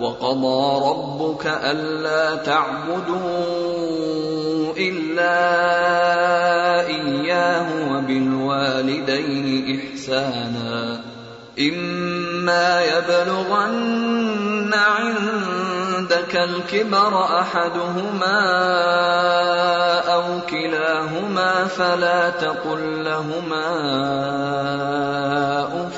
وقضى ربك ألا تعبدوا إلا إياه وبالوالدين إحسانا إما يبلغن عندك الكبر أحدهما أو كلاهما فلا تقل لهما أف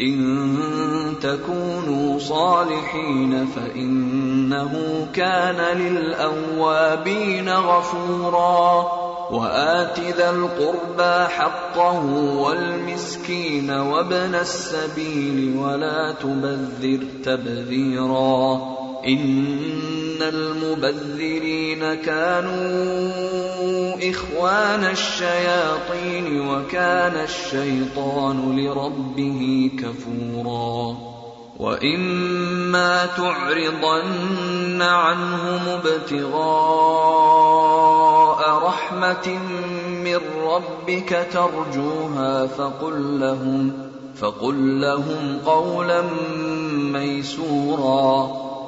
ان تكونوا صالحين فانه كان للاوابين غفورا وات ذا القربى حقه والمسكين وابن السبيل ولا تبذر تبذيرا ان المبذرين كانوا اخوان الشياطين وكان الشيطان لربه كفورا واما تعرضن عنهم ابتغاء رحمه من ربك ترجوها فقل لهم فقل لهم قولا ميسورا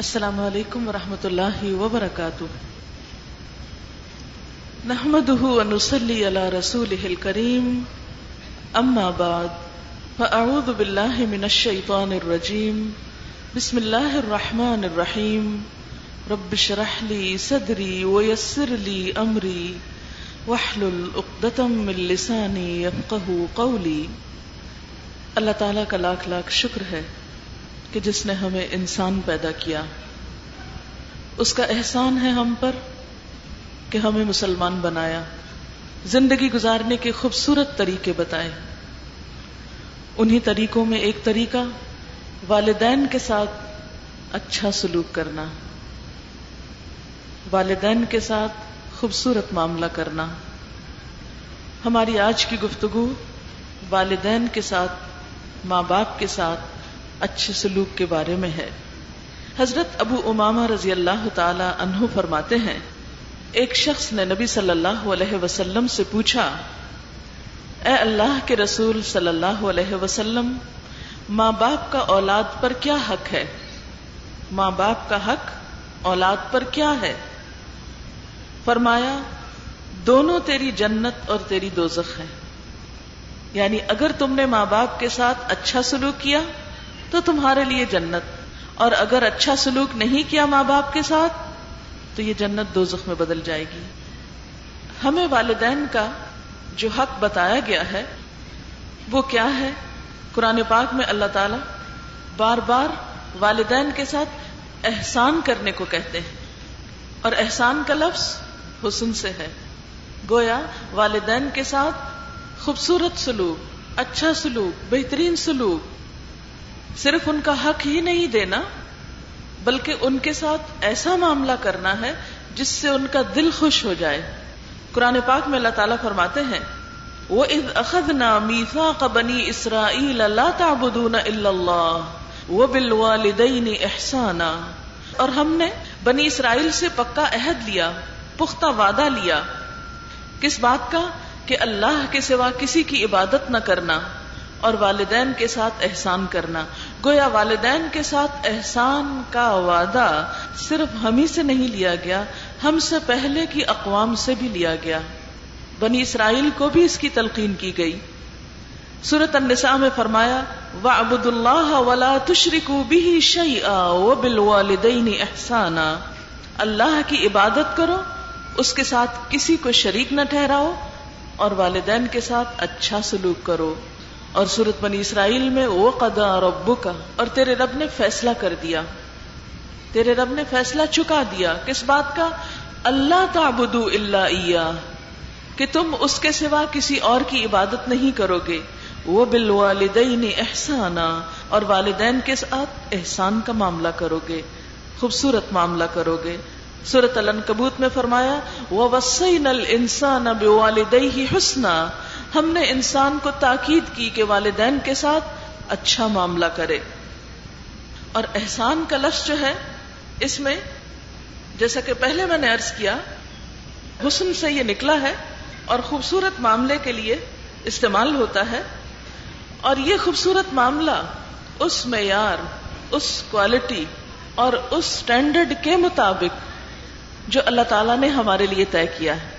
السلام علیکم ورحمۃ اللہ وبرکاتہ۔ نحمده ونصلي على رسوله الكريم اما بعد، فاعوذ بالله من الشيطان الرجيم بسم الله الرحمن الرحيم رب اشرح لي صدري ويسر لي امري واحلل عقدة من لساني يفقهوا قولي اللہ تعالیٰ کا لاکھ لاکھ شکر ہے۔ کہ جس نے ہمیں انسان پیدا کیا، اس کا احسان ہے ہم پر کہ ہمیں مسلمان بنایا، زندگی گزارنے کے خوبصورت طریقے بتائے۔ انہی طریقوں میں ایک طریقہ، والدین کے ساتھ اچھا سلوک کرنا۔ والدین کے ساتھ خوبصورت معاملہ کرنا۔ ہماری آج کی گفتگو والدین کے ساتھ، ماں باپ کے ساتھ اچھے سلوک کے بارے میں ہے۔ حضرت ابو امامہ رضی اللہ تعالی عنہ فرماتے ہیں، ایک شخص نے نبی صلی اللہ علیہ وسلم سے پوچھا، اے اللہ کے رسول صلی اللہ علیہ وسلم، ماں باپ کا اولاد پر کیا حق ہے؟ ماں باپ کا حق اولاد پر کیا ہے؟ فرمایا، دونوں تیری جنت اور تیری دوزخ ہے یعنی اگر تم نے ماں باپ کے ساتھ اچھا سلوک کیا تو تمہارے لیے جنت۔ اور اگر اچھا سلوک نہیں کیا ماں باپ کے ساتھ، تو یہ جنت دو میں بدل جائے گی۔ ہمیں والدین کا جو حق بتایا گیا ہے، وہ کیا ہے؟ قرآن پاک میں اللہ تعالی بار بار والدین کے ساتھ احسان کرنے کو کہتے ہیں۔ اور احسان کا لفظ حسن سے ہے۔ گویا والدین کے ساتھ خوبصورت سلوک اچھا سلوک، بہترین سلوک صرف ان کا حق ہی نہیں دینا، بلکہ ان کے ساتھ ایسا معاملہ کرنا ہے جس سے ان کا دل خوش ہو جائے۔ قرآن پاک میں اللہ تعالیٰ فرماتے ہیں وہ از اخذ نا قبنی اسرائیل اللہ تعبدون اللہ وہ بل والدین احسانہ اور ہم نے بنی اسرائیل سے پکا عہد لیا، پختہ وعدہ لیا۔ کس بات کا؟ کہ اللہ کے سوا کسی کی عبادت نہ کرنا۔ اور والدین کے ساتھ احسان کرنا۔ گویا والدین کے ساتھ احسان کا وعدہ صرف ہم ہی سے نہیں لیا گیا، ہم سے پہلے کی اقوام سے بھی لیا گیا۔ بنی اسرائیل کو بھی اس کی تلقین کی گئی۔ سورت النساء میں فرمایا و ابد اللہ ولا تشرکو بھی شعی آ بل والدین احسانہ اللہ کی عبادت کرو، اس کے ساتھ کسی کو شریک نہ ٹھہراؤ اور والدین کے ساتھ اچھا سلوک کرو۔ اور سورت بنی اسرائیل میں وہ قدا اور ابو کا اور تیرے رب نے فیصلہ کر دیا۔ تیرے رب نے فیصلہ چکا دیا۔ کس بات کا؟ اللہ تعبدو اللہ کہ تم اس کے سوا کسی اور کی عبادت نہیں کرو گے وہ بال والدین احسانہ اور والدین کے ساتھ احسان کا معاملہ کرو گے خوبصورت معاملہ کرو گے سورت الن کبوت میں فرمایا وہ وسین السان اب والدئی حسنا۔ ہم نے انسان کو تاکید کی کہ والدین کے ساتھ اچھا معاملہ کرے۔ اور احسان کا لفظ جو ہے، اس میں جیسا کہ پہلے میں نے ارض کیا، حسن سے یہ نکلا ہے اور خوبصورت معاملے کے لیے استعمال ہوتا ہے۔ اور یہ خوبصورت معاملہ اس معیار، اس کوالٹی اور اس اسٹینڈرڈ کے مطابق جو اللہ تعالیٰ نے ہمارے لیے طے کیا ہے۔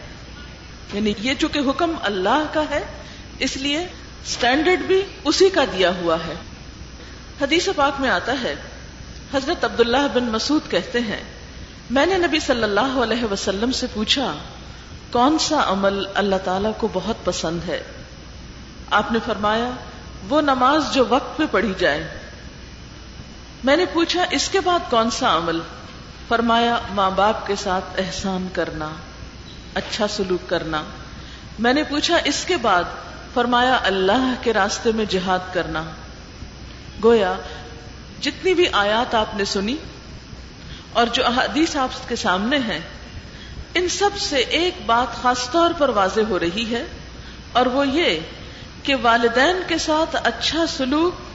یعنی یہ چونکہ حکم اللہ کا ہے، اس لیے اسٹینڈرڈ بھی اسی کا دیا ہوا ہے۔ حدیث پاک میں آتا ہے، حضرت عبداللہ بن مسعود کہتے ہیں، میں نے نبی صلی اللہ علیہ وسلم سے پوچھا، کون سا عمل اللہ تعالیٰ کو بہت پسند ہے؟ آپ نے فرمایا، وہ نماز جو وقت پہ پڑھی جائے۔ میں نے پوچھا، اس کے بعد کون سا عمل؟ فرمایا، ماں باپ کے ساتھ احسان کرنا۔ اچھا سلوک کرنا۔ میں نے پوچھا، اس کے بعد فرمایا، اللہ کے راستے میں جہاد کرنا۔ گویا، جتنی بھی آیات آپ نے سنی اور جو احادیث آپ کے سامنے ہیں، ان سب سے ایک بات خاص طور پر واضح ہو رہی ہے، اور وہ یہ کہ والدین کے ساتھ اچھا سلوک،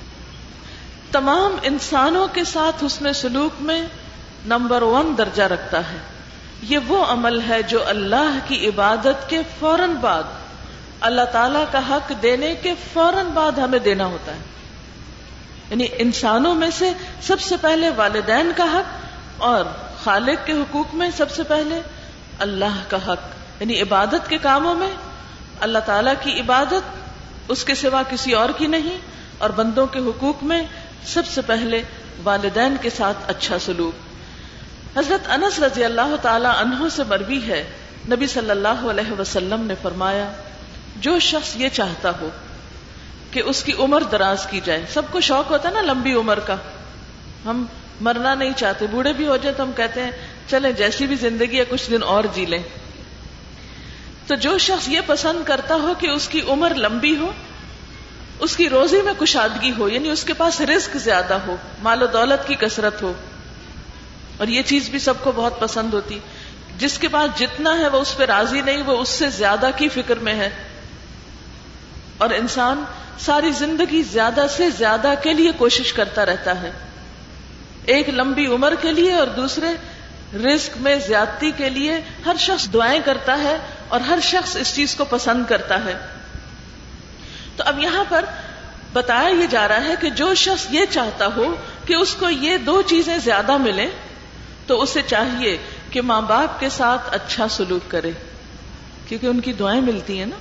تمام انسانوں کے ساتھ حسن سلوک میں نمبر ون درجہ رکھتا ہے۔ یہ وہ عمل ہے جو اللہ کی عبادت کے فوراً بعد، اللہ تعالی کا حق دینے کے فوراً بعد ہمیں دینا ہوتا ہے۔ یعنی انسانوں میں سے سب سے پہلے والدین کا حق اور خالق کے حقوق میں سب سے پہلے اللہ کا حق۔ یعنی عبادت کے کاموں میں اللہ تعالی کی عبادت، اس کے سوا کسی اور کی نہیں، اور بندوں کے حقوق میں سب سے پہلے والدین کے ساتھ اچھا سلوک۔ حضرت انس رضی اللہ تعالی عنہ سے مروی ہے۔ نبی صلی اللہ علیہ وسلم نے فرمایا، جو شخص یہ چاہتا ہو کہ اس کی عمر دراز کی جائے، سب کو شوق ہوتا ہے نا لمبی عمر کا۔ ہم مرنا نہیں چاہتے، بوڑھے بھی ہو جائے تو ہم کہتے ہیں چلے جیسی بھی زندگی ہے، کچھ دن اور جی لیں۔ تو جو شخص یہ پسند کرتا ہو کہ اس کی عمر لمبی ہو، اس کی روزی میں کشادگی ہو یعنی اس کے پاس رزق زیادہ ہو، مال و دولت کی کثرت ہو اور یہ چیز بھی سب کو بہت پسند ہوتی۔ جس کے پاس جتنا ہے وہ اس پہ راضی نہیں، وہ اس سے زیادہ کی فکر میں ہے۔ اور انسان ساری زندگی زیادہ سے زیادہ کے لیے کوشش کرتا رہتا ہے۔ ایک لمبی عمر کے لیے اور دوسرے رزق میں زیادتی کے لیے ہر شخص دعائیں کرتا ہے اور ہر شخص اس چیز کو پسند کرتا ہے۔ تو اب یہاں پر بتایا یہ جا رہا ہے کہ جو شخص یہ چاہتا ہو کہ اس کو یہ دو چیزیں زیادہ ملیں تو اسے چاہیے کہ ماں باپ کے ساتھ اچھا سلوک کرے، کیونکہ ان کی دعائیں ملتی ہیں نا۔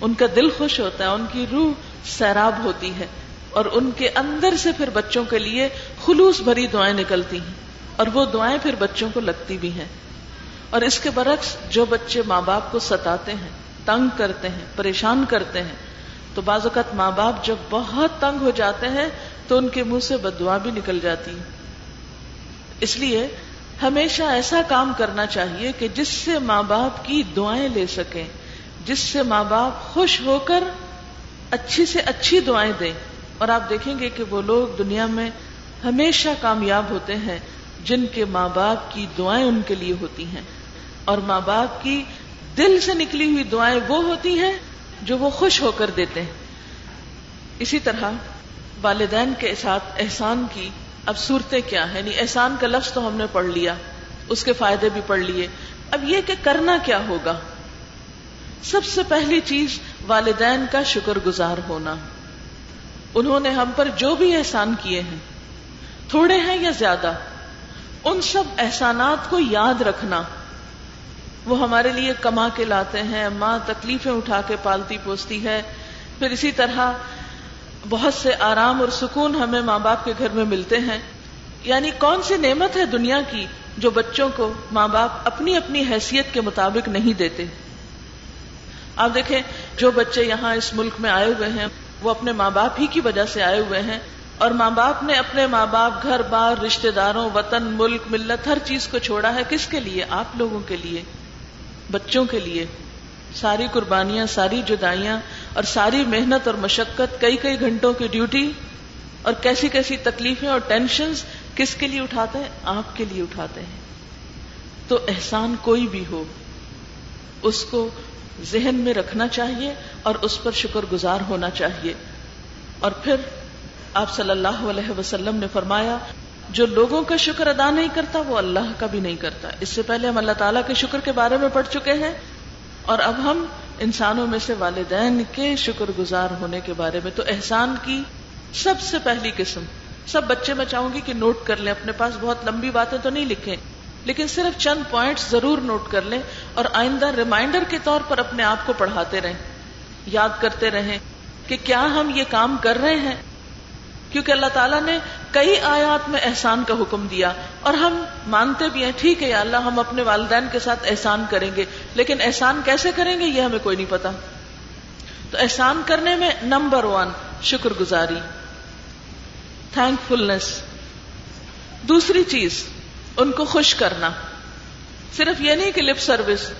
ان کا دل خوش ہوتا ہے، ان کی روح سیراب ہوتی ہے، اور ان کے اندر سے پھر بچوں کے لیے خلوص بھری دعائیں نکلتی ہیں، اور وہ دعائیں پھر بچوں کو لگتی بھی ہیں۔ اور اس کے برعکس جو بچے ماں باپ کو ستاتے ہیں، تنگ کرتے ہیں، پریشان کرتے ہیں، تو بعض اوقات ماں باپ جب بہت تنگ ہو جاتے ہیں، تو ان کے منہ سے بدعا بھی نکل جاتی ہے۔ اس لیے ہمیشہ ایسا کام کرنا چاہیے کہ جس سے ماں باپ کی دعائیں لے سکیں، جس سے ماں باپ خوش ہو کر اچھی سے اچھی دعائیں دیں۔ اور آپ دیکھیں گے کہ وہ لوگ دنیا میں ہمیشہ کامیاب ہوتے ہیں، جن کے ماں باپ کی دعائیں ان کے لیے ہوتی ہیں۔ اور ماں باپ کی دل سے نکلی ہوئی دعائیں وہ ہوتی ہیں جو وہ خوش ہو کر دیتے ہیں۔ اسی طرح والدین کے ساتھ احسان کی اب صورتیں کیا ہیں؟ یعنی احسان کا لفظ تو ہم نے پڑھ لیا، اس کے فائدے بھی پڑھ لیے۔ اب یہ کہ کرنا کیا ہوگا؟ سب سے پہلی چیز والدین کا شکر گزار ہونا۔ انہوں نے ہم پر جو بھی احسان کیے ہیں، تھوڑے ہیں یا زیادہ، ان سب احسانات کو یاد رکھنا۔ وہ ہمارے لیے کما کے لاتے ہیں، ماں تکلیفیں اٹھا کے پالتی پوستی ہے۔ پھر اسی طرح بہت سے آرام اور سکون ہمیں ماں باپ کے گھر میں ملتے ہیں۔ یعنی کون سی نعمت ہے دنیا کی جو بچوں کو ماں باپ اپنی اپنی حیثیت کے مطابق نہیں دیتے؟ آپ دیکھیں، جو بچے یہاں اس ملک میں آئے ہوئے ہیں، وہ اپنے ماں باپ ہی کی وجہ سے آئے ہوئے ہیں۔ اور ماں باپ نے اپنے ماں باپ، گھر بار رشتے داروں، وطن، ملک، ملت، ہر چیز کو چھوڑا ہے کس کے لیے؟ آپ لوگوں کے لیے، بچوں کے لیے۔ ساری قربانیاں، ساری جدائیاں اور ساری محنت اور مشقت کئی کئی گھنٹوں کی ڈیوٹی اور کیسی کیسی تکلیفیں اور ٹینشن کس کے لیے اٹھاتے ہیں؟ آپ کے لیے اٹھاتے ہیں۔ تو احسان کوئی بھی ہو، اس کو ذہن میں رکھنا چاہیے اور اس پر شکر گزار ہونا چاہیے۔ اور پھر آپ صلی اللہ علیہ وسلم نے فرمایا، جو لوگوں کا شکر ادا نہیں کرتا، وہ اللہ کا بھی نہیں کرتا۔ اس سے پہلے ہم اللہ تعالیٰ کے شکر کے بارے میں پڑھ چکے ہیں۔ اور اب ہم انسانوں میں سے والدین کے شکر گزار ہونے کے بارے میں تو احسان کی سب سے پہلی قسم۔ سب بچے میں چاہوں گی کہ نوٹ کر لیں، اپنے پاس بہت لمبی باتیں تو نہیں لکھیں، لیکن صرف چند پوائنٹس ضرور نوٹ کر لیں اور آئندہ ریمائنڈر کے طور پر اپنے آپ کو پڑھاتے رہیں، یاد کرتے رہیں کہ کیا ہم یہ کام کر رہے ہیں۔ کیونکہ اللہ تعالیٰ نے کئی آیات میں احسان کا حکم دیا اور ہم مانتے بھی ہیں، ٹھیک ہے یا اللہ، ہم اپنے والدین کے ساتھ احسان کریں گے، لیکن احسان کیسے کریں گے یہ ہمیں کوئی نہیں پتا۔ تو احسان کرنے میں نمبر ون، شکر گزاری تھینک فلنس دوسری چیز، ان کو خوش کرنا۔ صرف یہ نہیں کہ لپ سروس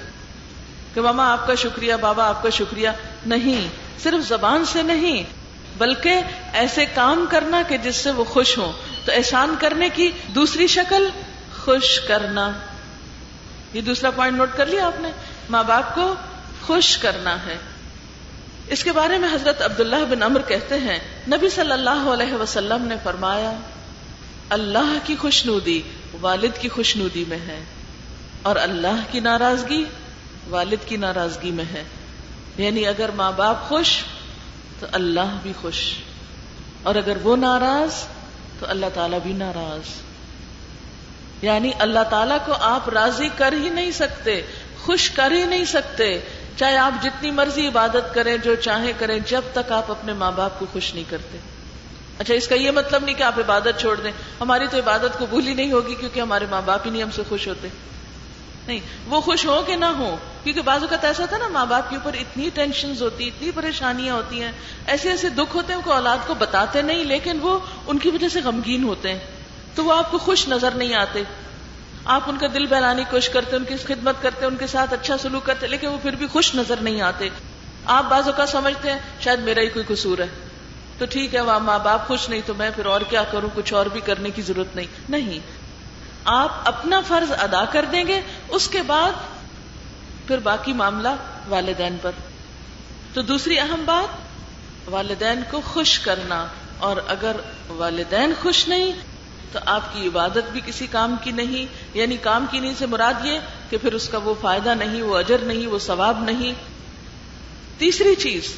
کہ ماما آپ کا شکریہ، بابا آپ کا شکریہ، نہیں۔ صرف زبان سے نہیں بلکہ ایسے کام کرنا کہ جس سے وہ خوش ہوں۔ تو احسان کرنے کی دوسری شکل خوش کرنا۔ یہ دوسرا پوائنٹ نوٹ کر لیا آپ نے۔ ماں باپ کو خوش کرنا ہے۔ اس کے بارے میں حضرت عبداللہ بن امر کہتے ہیں، نبی صلی اللہ علیہ وسلم نے فرمایا، اللہ کی خوش ندی والد کی خوش ندی میں ہے اور اللہ کی ناراضگی والد کی ناراضگی میں ہے۔ یعنی اگر ماں باپ خوش تو اللہ بھی خوش۔ اور اگر وہ ناراض، تو اللہ تعالیٰ بھی ناراض۔ یعنی اللہ تعالیٰ کو آپ راضی کر ہی نہیں سکتے، خوش کر ہی نہیں سکتے۔ چاہے آپ جتنی مرضی عبادت کریں، جو چاہیں کریں، جب تک آپ اپنے ماں باپ کو خوش نہیں کرتے۔ اچھا اس کا یہ مطلب نہیں کہ آپ عبادت چھوڑ دیں۔ ہماری تو عبادت قبول ہی نہیں ہوگی کیونکہ ہمارے ماں باپ ہی نہیں ہم سے خوش ہوتے۔ نہیں، وہ خوش ہو کہ نہ ہو، کیونکہ بعض اوقات ایسا تھا نا، ماں باپ کے اوپر اتنی ٹینشن ہوتی، اتنی پریشانیاں ہوتی ہیں، ایسے ایسے دکھ ہوتے ہیں کو اولاد کو بتاتے نہیں، لیکن وہ ان کی وجہ سے غمگین ہوتے ہیں، تو وہ آپ کو خوش نظر نہیں آتے۔ آپ ان کا دل بہلانے کی کوشش کرتے، ان کی خدمت کرتے، ان کے ساتھ اچھا سلوک کرتے، لیکن وہ پھر بھی خوش نظر نہیں آتے۔ آپ بعض اوقات سمجھتے ہیں، شاید میرا ہی کوئی قصور ہے۔ تو ٹھیک ہے وہاں ماں باپ خوش نہیں، تو میں پھر اور کیا کروں؟ کچھ اور بھی کرنے کی ضرورت نہیں۔ نہیں، آپ اپنا فرض ادا کر دیں گے اس کے بعد پھر باقی معاملہ والدین پر۔ تو دوسری اہم بات، والدین کو خوش کرنا۔ اور اگر والدین خوش نہیں، تو آپ کی عبادت بھی کسی کام کی نہیں۔ یعنی کام کی نہیں سے مراد یہ کہ پھر اس کا وہ فائدہ نہیں، وہ اجر نہیں، وہ ثواب نہیں۔ تیسری چیز،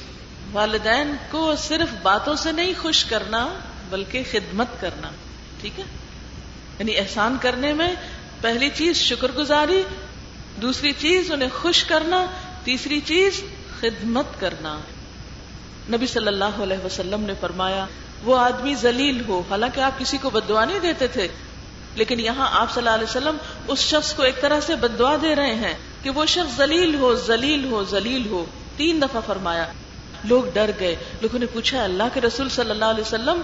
والدین کو صرف باتوں سے نہیں خوش کرنا، بلکہ خدمت کرنا۔ ٹھیک ہے؟ یعنی احسان کرنے میں پہلی چیز شکر گزاری، دوسری چیز انہیں خوش کرنا، تیسری چیز خدمت کرنا۔ نبی صلی اللہ علیہ وسلم نے فرمایا، وہ آدمی ذلیل ہو، حالانکہ آپ کسی کو بدعا نہیں دیتے تھے، لیکن یہاں آپ صلی اللہ علیہ وسلم اس شخص کو ایک طرح سے بدعا دے رہے ہیں کہ وہ شخص ذلیل ہو ذلیل ہو ذلیل ہو۔ تین دفعہ فرمایا۔ لوگ ڈر گئے، لوگوں نے پوچھا، اللہ کے رسول صلی اللہ علیہ وسلم،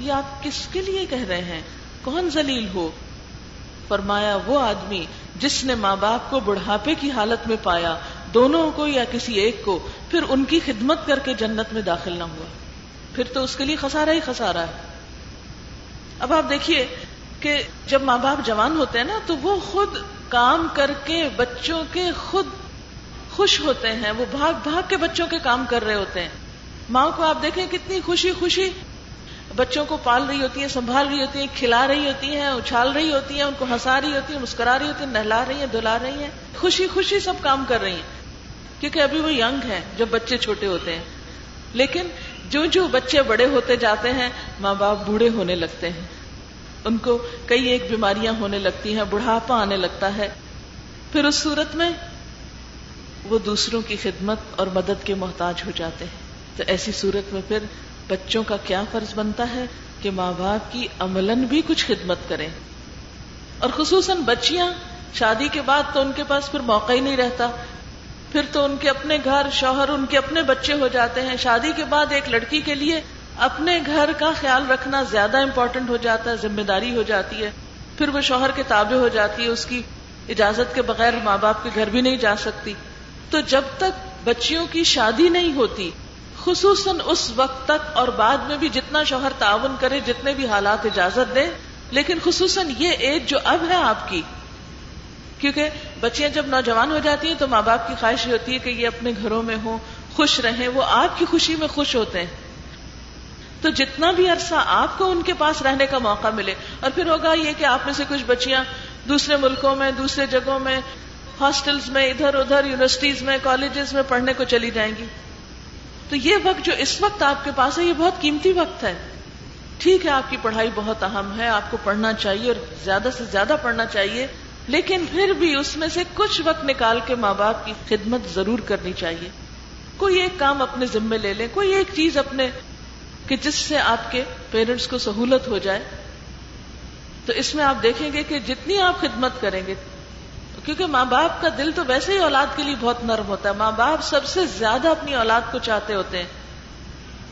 یہ آپ کس کے لیے کہہ رہے ہیں؟ کون ذلیل ہو؟ فرمایا، وہ آدمی جس نے ماں باپ کو بڑھاپے کی حالت میں پایا، دونوں کو یا کسی ایک کو، پھر ان کی خدمت کر کے جنت میں داخل نہ ہوا۔ پھر تو اس کے لیے خسارا ہی خسارا ہے۔ اب آپ دیکھیے کہ جب ماں باپ جوان ہوتے ہیں نا، تو وہ خود کام کر کے بچوں کے خود خوش ہوتے ہیں۔ وہ بھاگ بھاگ کے بچوں کے کام کر رہے ہوتے ہیں۔ ماں کو آپ دیکھیں، کتنی خوشی خوشی۔ بچوں کو پال رہی ہوتی ہیں، سنبھال رہی ہوتی ہیں، کھلا رہی ہوتی ہیں، اچھال رہی ہوتی ہیں، ان کو ہنسا رہی ہوتی ہیں، مسکرا رہی ہوتی ہیں، نہلا رہی ہیں، دھلا رہی ہیں۔ خوشی خوشی سب کام کر رہی ہیں۔ کیونکہ ابھی وہ ینگ ہیں، جب بچے چھوٹے ہوتے ہیں۔ لیکن جو جو بچے بڑے ہوتے جاتے ہیں ماں باپ بوڑھے ہونے لگتے ہیں۔ ان کو کئی ایک بیماریاں ہونے لگتی ہیں، بڑھاپا آنے لگتا ہے۔ پھر اس صورت میں وہ دوسروں کی خدمت اور مدد کے محتاج ہو جاتے ہیں۔ تو ایسی صورت میں پھر بچوں کا کیا فرض بنتا ہے کہ ماں باپ کی عملاً بھی کچھ خدمت کریں؟ اور خصوصاً بچیاں، شادی کے بعد تو ان کے پاس پھر موقع ہی نہیں رہتا۔ پھر تو ان کے اپنے گھر، شوہر، ان کے اپنے بچے ہو جاتے ہیں۔ شادی کے بعد ایک لڑکی کے لیے اپنے گھر کا خیال رکھنا زیادہ امپورٹنٹ ہو جاتا ہے، ذمہ داری ہو جاتی ہے۔ پھر وہ شوہر کے تابع ہو جاتی ہے، اس کی اجازت کے بغیر ماں باپ کے گھر بھی نہیں جا سکتی۔ تو جب تک بچیوں کی شادی نہیں ہوتی خصوصاً اس وقت تک اور بعد میں بھی جتنا شوہر تعاون کرے، جتنے بھی حالات اجازت دے، لیکن خصوصاً یہ ایج جو اب ہے آپ کی، کیونکہ بچیاں جب نوجوان ہو جاتی ہیں تو ماں باپ کی خواہش ہوتی ہے کہ یہ اپنے گھروں میں ہوں، خوش رہیں، وہ آپ کی خوشی میں خوش ہوتے ہیں۔ تو جتنا بھی عرصہ آپ کو ان کے پاس رہنے کا موقع ملے، اور پھر ہوگا یہ کہ آپ میں سے کچھ بچیاں دوسرے ملکوں میں، دوسرے جگہوں میں، ہاسٹلز میں، ادھر ادھر، یونیورسٹیز میں، کالجز میں پڑھنے کو چلی جائیں گی۔ تو یہ وقت جو اس وقت آپ کے پاس ہے، یہ بہت قیمتی وقت ہے۔ ٹھیک ہے، آپ کی پڑھائی بہت اہم ہے، آپ کو پڑھنا چاہیے اور زیادہ سے زیادہ پڑھنا چاہیے، لیکن پھر بھی اس میں سے کچھ وقت نکال کے ماں باپ کی خدمت ضرور کرنی چاہیے۔ کوئی ایک کام اپنے ذمے لے لیں، کوئی ایک چیز اپنے کہ جس سے آپ کے پیرنٹس کو سہولت ہو جائے۔ تو اس میں آپ دیکھیں گے کہ جتنی آپ خدمت کریں گے کیونکہ ماں باپ کا دل تو ویسے ہی اولاد کے لیے بہت نرم ہوتا ہے۔ ماں باپ سب سے زیادہ اپنی اولاد کو چاہتے ہوتے ہیں۔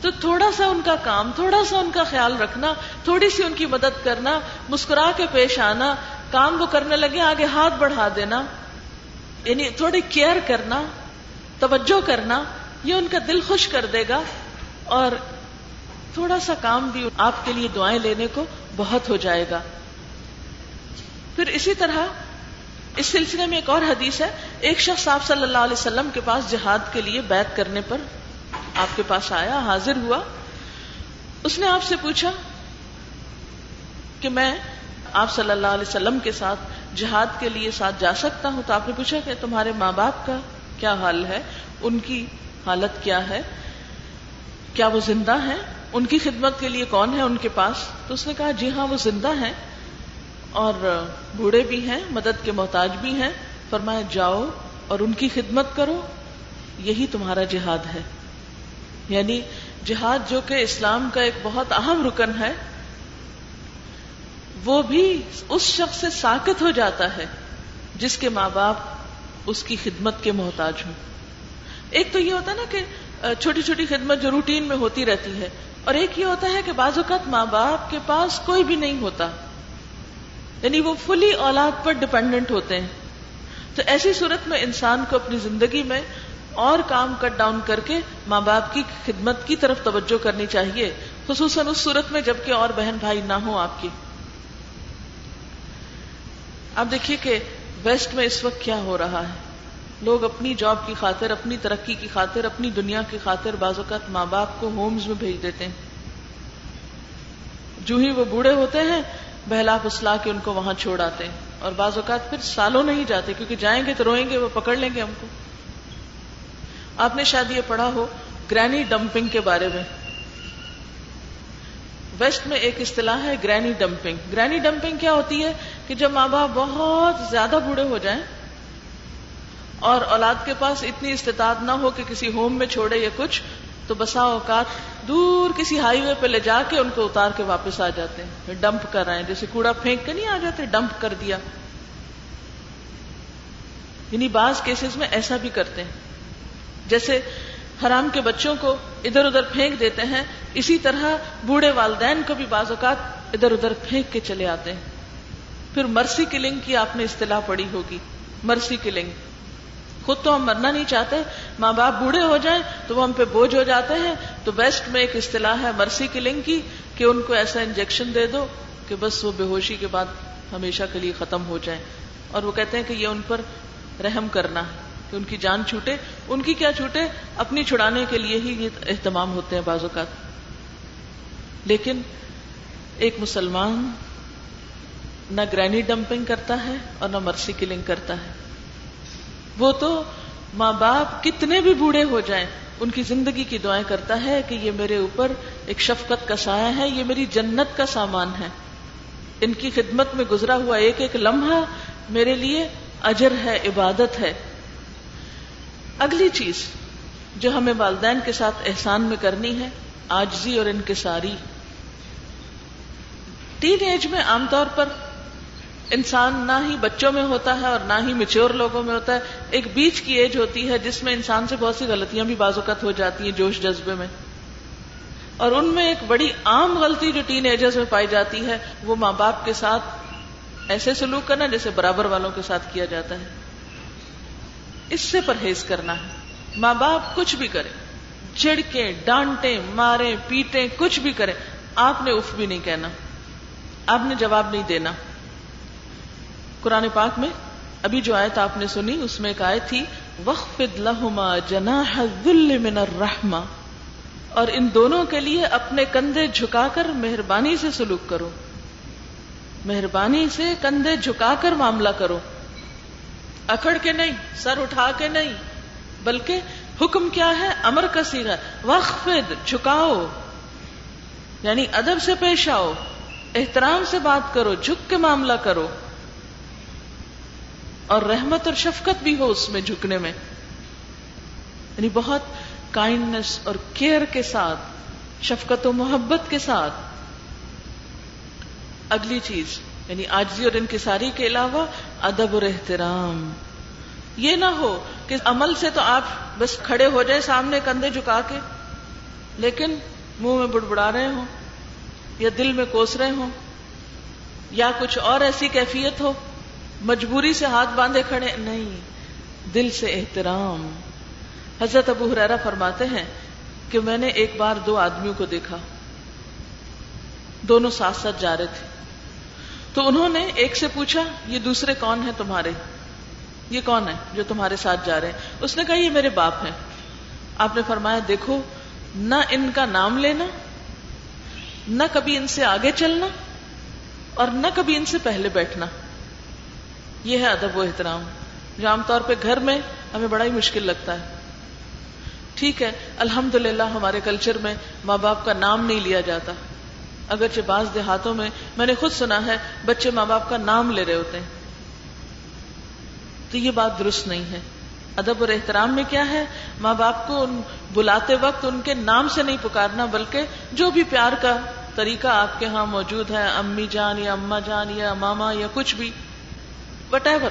تو تھوڑا سا ان کا کام، تھوڑا سا ان کا خیال رکھنا، تھوڑی سی ان کی مدد کرنا، مسکرا کے پیش آنا، کام وہ کرنے لگے، آگے ہاتھ بڑھا دینا یعنی تھوڑی کیئر کرنا، توجہ کرنا، یہ ان کا دل خوش کر دے گا۔ اور تھوڑا سا کام بھی آپ کے لیے دعائیں لینے کو بہت ہو جائے گا۔ پھر اسی طرح اس سلسلے میں ایک اور حدیث ہے، ایک شخص آپ صلی اللہ علیہ وسلم کے پاس جہاد کے لیے بیت کرنے پر آپ کے پاس آیا، حاضر ہوا۔ اس نے آپ سے پوچھا کہ میں آپ صلی اللہ علیہ وسلم کے ساتھ جہاد کے لیے ساتھ جا سکتا ہوں؟ تو آپ نے پوچھا کہ تمہارے ماں باپ کا کیا حال ہے؟ ان کی حالت کیا ہے؟ کیا وہ زندہ ہیں؟ ان کی خدمت کے لیے کون ہے ان کے پاس؟ تو اس نے کہا جی ہاں وہ زندہ ہیں۔ اور بوڑھے بھی ہیں، مدد کے محتاج بھی ہیں۔ فرمایا، جاؤ اور ان کی خدمت کرو۔ یہی تمہارا جہاد ہے۔ یعنی جہاد جو کہ اسلام کا ایک بہت اہم رکن ہے، وہ بھی اس شخص سے ساکت ہو جاتا ہے جس کے ماں باپ اس کی خدمت کے محتاج ہوں۔ ایک تو یہ ہوتا ہے نا کہ چھوٹی چھوٹی خدمت جو روٹین میں ہوتی رہتی ہے۔ اور ایک یہ ہوتا ہے کہ بعض اوقات ماں باپ کے پاس کوئی بھی نہیں ہوتا۔ یعنی وہ فلی اولاد پر ڈپینڈنٹ ہوتے ہیں۔ تو ایسی صورت میں انسان کو اپنی زندگی میں اور کام کٹ ڈاؤن کر کے ماں باپ کی خدمت کی طرف توجہ کرنی چاہیے، خصوصاً اس صورت میں جبکہ اور بہن بھائی نہ ہوں آپ کی۔ اب دیکھیے کہ ویسٹ میں اس وقت کیا ہو رہا ہے۔ لوگ اپنی جاب کی خاطر، اپنی ترقی کی خاطر، اپنی دنیا کی خاطر بعض اوقات ماں باپ کو ہومز میں بھیج دیتے ہیں۔ جو ہی وہ بوڑھے ہوتے ہیں بہلا پسلا کے ان کو وہاں چھوڑ آتے ہیں۔ اور بعض اوقات پھر سالوں نہیں جاتے، کیونکہ جائیں گے تو روئیں گے، وہ پکڑ لیں گے ہم کو۔ آپ نے شاید یہ پڑھا ہو گرینی ڈمپنگ کے بارے میں۔ ویسٹ میں ایک اصطلاح ہے گرینی ڈمپنگ۔ گرینی ڈمپنگ کیا ہوتی ہے کہ جب ماں باپ بہت زیادہ بوڑھے ہو جائیں اور اولاد کے پاس اتنی استطاعت نہ ہو کہ کسی ہوم میں چھوڑے یا کچھ، تو بسا اوقات دور کسی ہائی وے پہ لے جا کے ان کو اتار کے واپس آ جاتے ہیں۔ ڈمپ کر رہے ہیں۔ جیسے کوڑا پھینک کے نہیں آ جاتے، ڈمپ کر دیا۔ یعنی بعض کیسز میں ایسا بھی کرتے ہیں۔ جیسے حرام کے بچوں کو ادھر ادھر پھینک دیتے ہیں، اسی طرح بوڑھے والدین کو بھی بعض اوقات ادھر ادھر پھینک کے چلے آتے ہیں۔ پھر مرسی کلنگ کی آپ نے اصطلاح پڑی ہوگی۔ مرسی کلنگ۔ خود تو ہم مرنا نہیں چاہتے، ماں باپ بوڑھے ہو جائیں تو وہ ہم پہ بوجھ ہو جاتے ہیں۔ تو بیسٹ میں ایک اصطلاح ہے مرسی کلنگ کی، کہ ان کو ایسا انجیکشن دے دو کہ بس وہ بے ہوشی کے بعد ہمیشہ کے لیے ختم ہو جائے اور وہ کہتے ہیں کہ یہ ان پر رحم کرنا ہے، کہ ان کی جان چھوٹے۔ ان کی کیا چھوٹے؟ اپنی چھڑانے کے لیے ہی یہ اہتمام ہوتے ہیں بعض اوقات۔ لیکن ایک مسلمان نہ گرینی ڈمپنگ کرتا ہے اور نہ مرسی کلنگ کرتا ہے۔ وہ تو ماں باپ کتنے بھی بوڑھے ہو جائیں، ان کی زندگی کی دعائیں کرتا ہے کہ یہ میرے اوپر ایک شفقت کا سایہ ہے، یہ میری جنت کا سامان ہے۔ ان کی خدمت میں گزرا ہوا ایک ایک لمحہ میرے لیے اجر ہے، عبادت ہے۔ اگلی چیز جو ہمیں والدین کے ساتھ احسان میں کرنی ہے، آجزی اور انکساری۔ ٹین ایج میں عام طور پر انسان نہ ہی بچوں میں ہوتا ہے اور نہ ہی میچور لوگوں میں ہوتا ہے، ایک بیچ کی ایج ہوتی ہے جس میں انسان سے بہت سی غلطیاں بھی بازوقت ہو جاتی ہیں جوش جذبے میں۔ اور ان میں ایک بڑی عام غلطی جو ٹین ایجرز میں پائی جاتی ہے، وہ ماں باپ کے ساتھ ایسے سلوک کرنا جیسے برابر والوں کے ساتھ کیا جاتا ہے۔ اس سے پرہیز کرنا ہے۔ ماں باپ کچھ بھی کرے چڑکے ڈانٹے مارے پیٹے کچھ بھی کرے آپ نے اف بھی نہیں کہنا۔ آپ نے جواب نہیں دینا۔ قرآن پاک میں ابھی جو آیت آپ نے سنی، اس میں ایک آیت تھی وقف لہما جناح الذل من الرحمہ اور ان دونوں کے لیے اپنے کندھے جھکا کر مہربانی سے سلوک کرو۔ مہربانی سے کندھے جھکا کر معاملہ کرو۔ اکڑ کے نہیں، سر اٹھا کے نہیں، بلکہ حکم کیا ہے؟ امر کا سیگا وقف جھکاؤ۔ یعنی ادب سے پیش آؤ، احترام سے بات کرو، جھک کے معاملہ کرو۔ اور رحمت اور شفقت بھی ہو اس میں جھکنے میں۔ یعنی بہت کائنڈنس اور کیئر کے ساتھ، شفقت و محبت کے ساتھ۔ اگلی چیز یعنی آجزی اور انکساری کے علاوہ ادب اور احترام۔ یہ نہ ہو کہ عمل سے تو آپ بس کھڑے ہو جائے سامنے کندھے جھکا کے، لیکن منہ میں بڑبڑا رہے ہوں یا دل میں کوس رہے ہوں یا کچھ اور ایسی کیفیت ہو۔ مجبوری سے ہاتھ باندھے کھڑے نہیں، دل سے احترام۔ حضرت ابو حرارا فرماتے ہیں کہ میں نے ایک بار دو آدمیوں کو دیکھا، دونوں ساتھ ساتھ جا رہے تھے۔ تو انہوں نے ایک سے پوچھا، یہ دوسرے کون ہیں تمہارے؟ یہ کون ہے جو تمہارے ساتھ جا رہے ہیں؟ اس نے کہا، یہ میرے باپ ہیں۔ آپ نے فرمایا، دیکھو، نہ ان کا نام لینا، نہ کبھی ان سے آگے چلنا اور نہ کبھی ان سے پہلے بیٹھنا۔ یہ ہے ادب و احترام، جو عام طور پہ گھر میں ہمیں بڑا ہی مشکل لگتا ہے۔ ٹھیک ہے الحمد ہمارے کلچر میں ماں باپ کا نام نہیں لیا جاتا۔ اگرچہ بعض دیہاتوں میں میں نے خود سنا ہے بچے ماں باپ کا نام لے رہے ہوتے ہیں۔ تو یہ بات درست نہیں ہے۔ ادب اور احترام میں کیا ہے؟ ماں باپ کو ان بلاتے وقت ان کے نام سے نہیں پکارنا، بلکہ جو بھی پیار کا طریقہ آپ کے ہاں موجود ہے، امی جان یا اما جان یا ماما یا کچھ بھی۔ وٹ ایور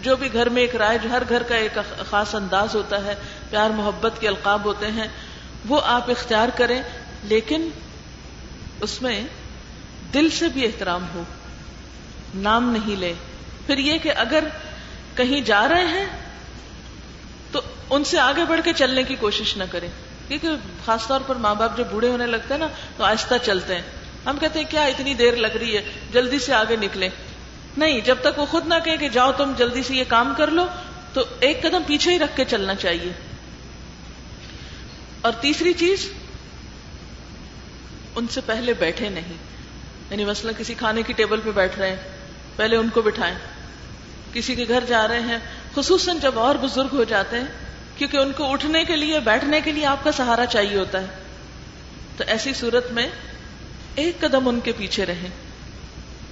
جو بھی گھر میں ایک رائے ہر گھر کا ایک خاص انداز ہوتا ہے، پیار، محبت کے القاب ہوتے ہیں، وہ آپ اختیار کریں، لیکن اس میں دل سے بھی احترام ہو، نام نہیں لے۔ پھر یہ کہ اگر کہیں جا رہے ہیں، تو ان سے آگے بڑھ کے چلنے کی کوشش نہ کریں۔ کیونکہ خاص طور پر ماں باپ جب بوڑھے ہونے لگتے ہیں نا، تو آہستہ چلتے ہیں۔ ہم کہتے ہیں، کیا اتنی دیر لگ رہی ہے؟ جلدی سے آگے نکلے نہیں، جب تک وہ خود نہ کہیں کہ جاؤ تم جلدی سے یہ کام کر لو، تو ایک قدم پیچھے ہی رکھ کے چلنا چاہیے۔ اور تیسری چیز، ان سے پہلے بیٹھے نہیں۔ یعنی مثلا کسی کھانے کی ٹیبل پہ بیٹھ رہے ہیں، پہلے ان کو بٹھائیں۔ کسی کے گھر جا رہے ہیں، خصوصاً جب اور بزرگ ہو جاتے ہیں، کیونکہ ان کو اٹھنے کے لیے، بیٹھنے کے لیے آپ کا سہارا چاہیے ہوتا ہے۔ تو ایسی صورت میں ایک قدم ان کے پیچھے رہیں۔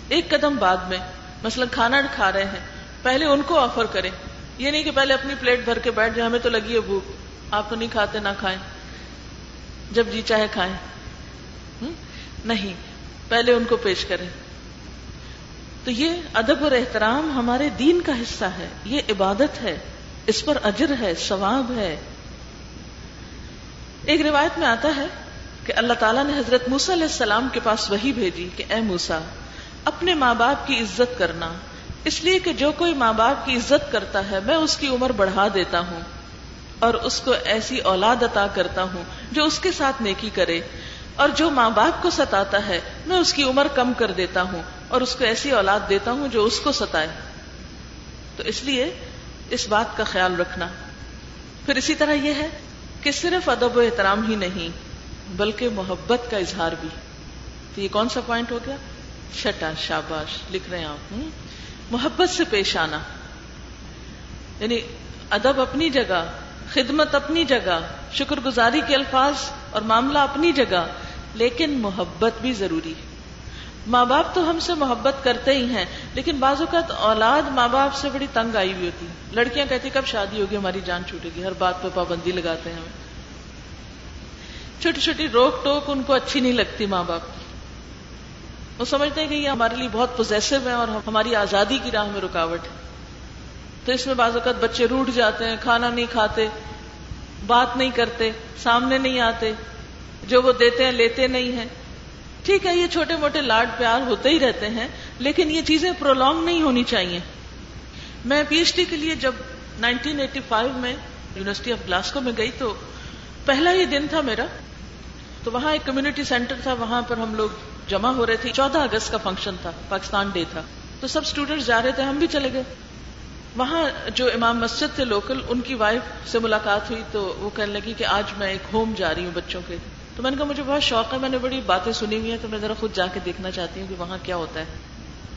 ایک قدم بعد میں۔ مثلا کھانا کھا رہے ہیں، پہلے ان کو آفر کریں۔ یہ نہیں کہ پہلے اپنی پلیٹ بھر کے بیٹھ جائیں، ہمیں تو لگی ہے بھوک۔ آپ تو نہیں کھاتے، نہ کھائیں۔ جب جی چاہے کھائیں۔ نہیں، پہلے ان کو پیش کریں۔ تو یہ ادب اور احترام ہمارے دین کا حصہ ہے۔ یہ عبادت ہے۔ اس پر اجر ہے، ثواب ہے۔ ایک روایت میں آتا ہے کہ اللہ تعالیٰ نے حضرت موسا علیہ السلام کے پاس وہی بھیجی کہ اے موسا اپنے ماں باپ کی عزت کرنا۔ اس لیے کہ جو کوئی ماں باپ کی عزت کرتا ہے، میں اس کی عمر بڑھا دیتا ہوں اور اس کو ایسی اولاد عطا کرتا ہوں جو اس کے ساتھ نیکی کرے۔ اور جو ماں باپ کو ستاتا ہے، میں اس کی عمر کم کر دیتا ہوں اور اس کو ایسی اولاد دیتا ہوں جو اس کو ستائے۔ تو اس لیے اس بات کا خیال رکھنا۔ پھر اسی طرح یہ ہے کہ صرف ادب و احترام ہی نہیں، بلکہ محبت کا اظہار بھی۔ تو یہ کون سا پوائنٹ ہو گیا؟ چھٹا شاباش، لکھ رہے ہیں آپ محبت سے پیش آنا۔ یعنی ادب اپنی جگہ، خدمت اپنی جگہ، شکر گزاری کے الفاظ اور معاملہ اپنی جگہ، لیکن محبت بھی ضروری ہے۔ ماں باپ تو ہم سے محبت کرتے ہی ہیں، لیکن بعض اوقات اولاد ماں باپ سے بڑی تنگ آئی ہوئی ہوتی۔ لڑکیاں کہتی، کب شادی ہوگی؟ ہماری جان چھوٹے گی، ہر بات پہ پابندی لگاتے ہیں ہمیں۔ چھوٹی چھوٹی روک ٹوک ان کو اچھی نہیں لگتی ماں باپ کی۔ وہ سمجھتے ہیں کہ یہ ہمارے لیے بہت پوزیسو ہے اور ہماری آزادی کی راہ میں رکاوٹ ہے۔ تو اس میں بعض اوقات بچے روٹ جاتے ہیں، کھانا نہیں کھاتے، بات نہیں کرتے، سامنے نہیں آتے، جو وہ دیتے ہیں، لیتے نہیں ہیں۔ ٹھیک ہے، یہ چھوٹے موٹے لاڈ پیار ہوتے ہی رہتے ہیں، لیکن یہ چیزیں پرولونگ نہیں ہونی چاہیے۔ میں پی ایچ ڈی کے لیے جب 1985 میں یونیورسٹی آف گلاسکو میں گئی تو پہلا ہی دن تھا میرا، تو وہاں ایک کمیونٹی سینٹر تھا، وہاں پر ہم لوگ جمع ہو رہے تھے، چودہ اگست کا فنکشن تھا، پاکستان ڈے تھا۔ تو سب اسٹوڈینٹس جا رہے تھے، ہم بھی چلے گئے۔ وہاں جو امام مسجد تھے لوکل ان کی وائف سے ملاقات ہوئی تو وہ کہنے لگی کہ آج میں ایک ہوم جا رہی ہوں بچوں کے تو میں نے کہا، مجھے بہت شوق ہے، میں نے بڑی باتیں سنی ہوئی ہیں، تو میں ذرا خود جا کے دیکھنا چاہتی ہوں کہ وہاں کیا ہوتا ہے۔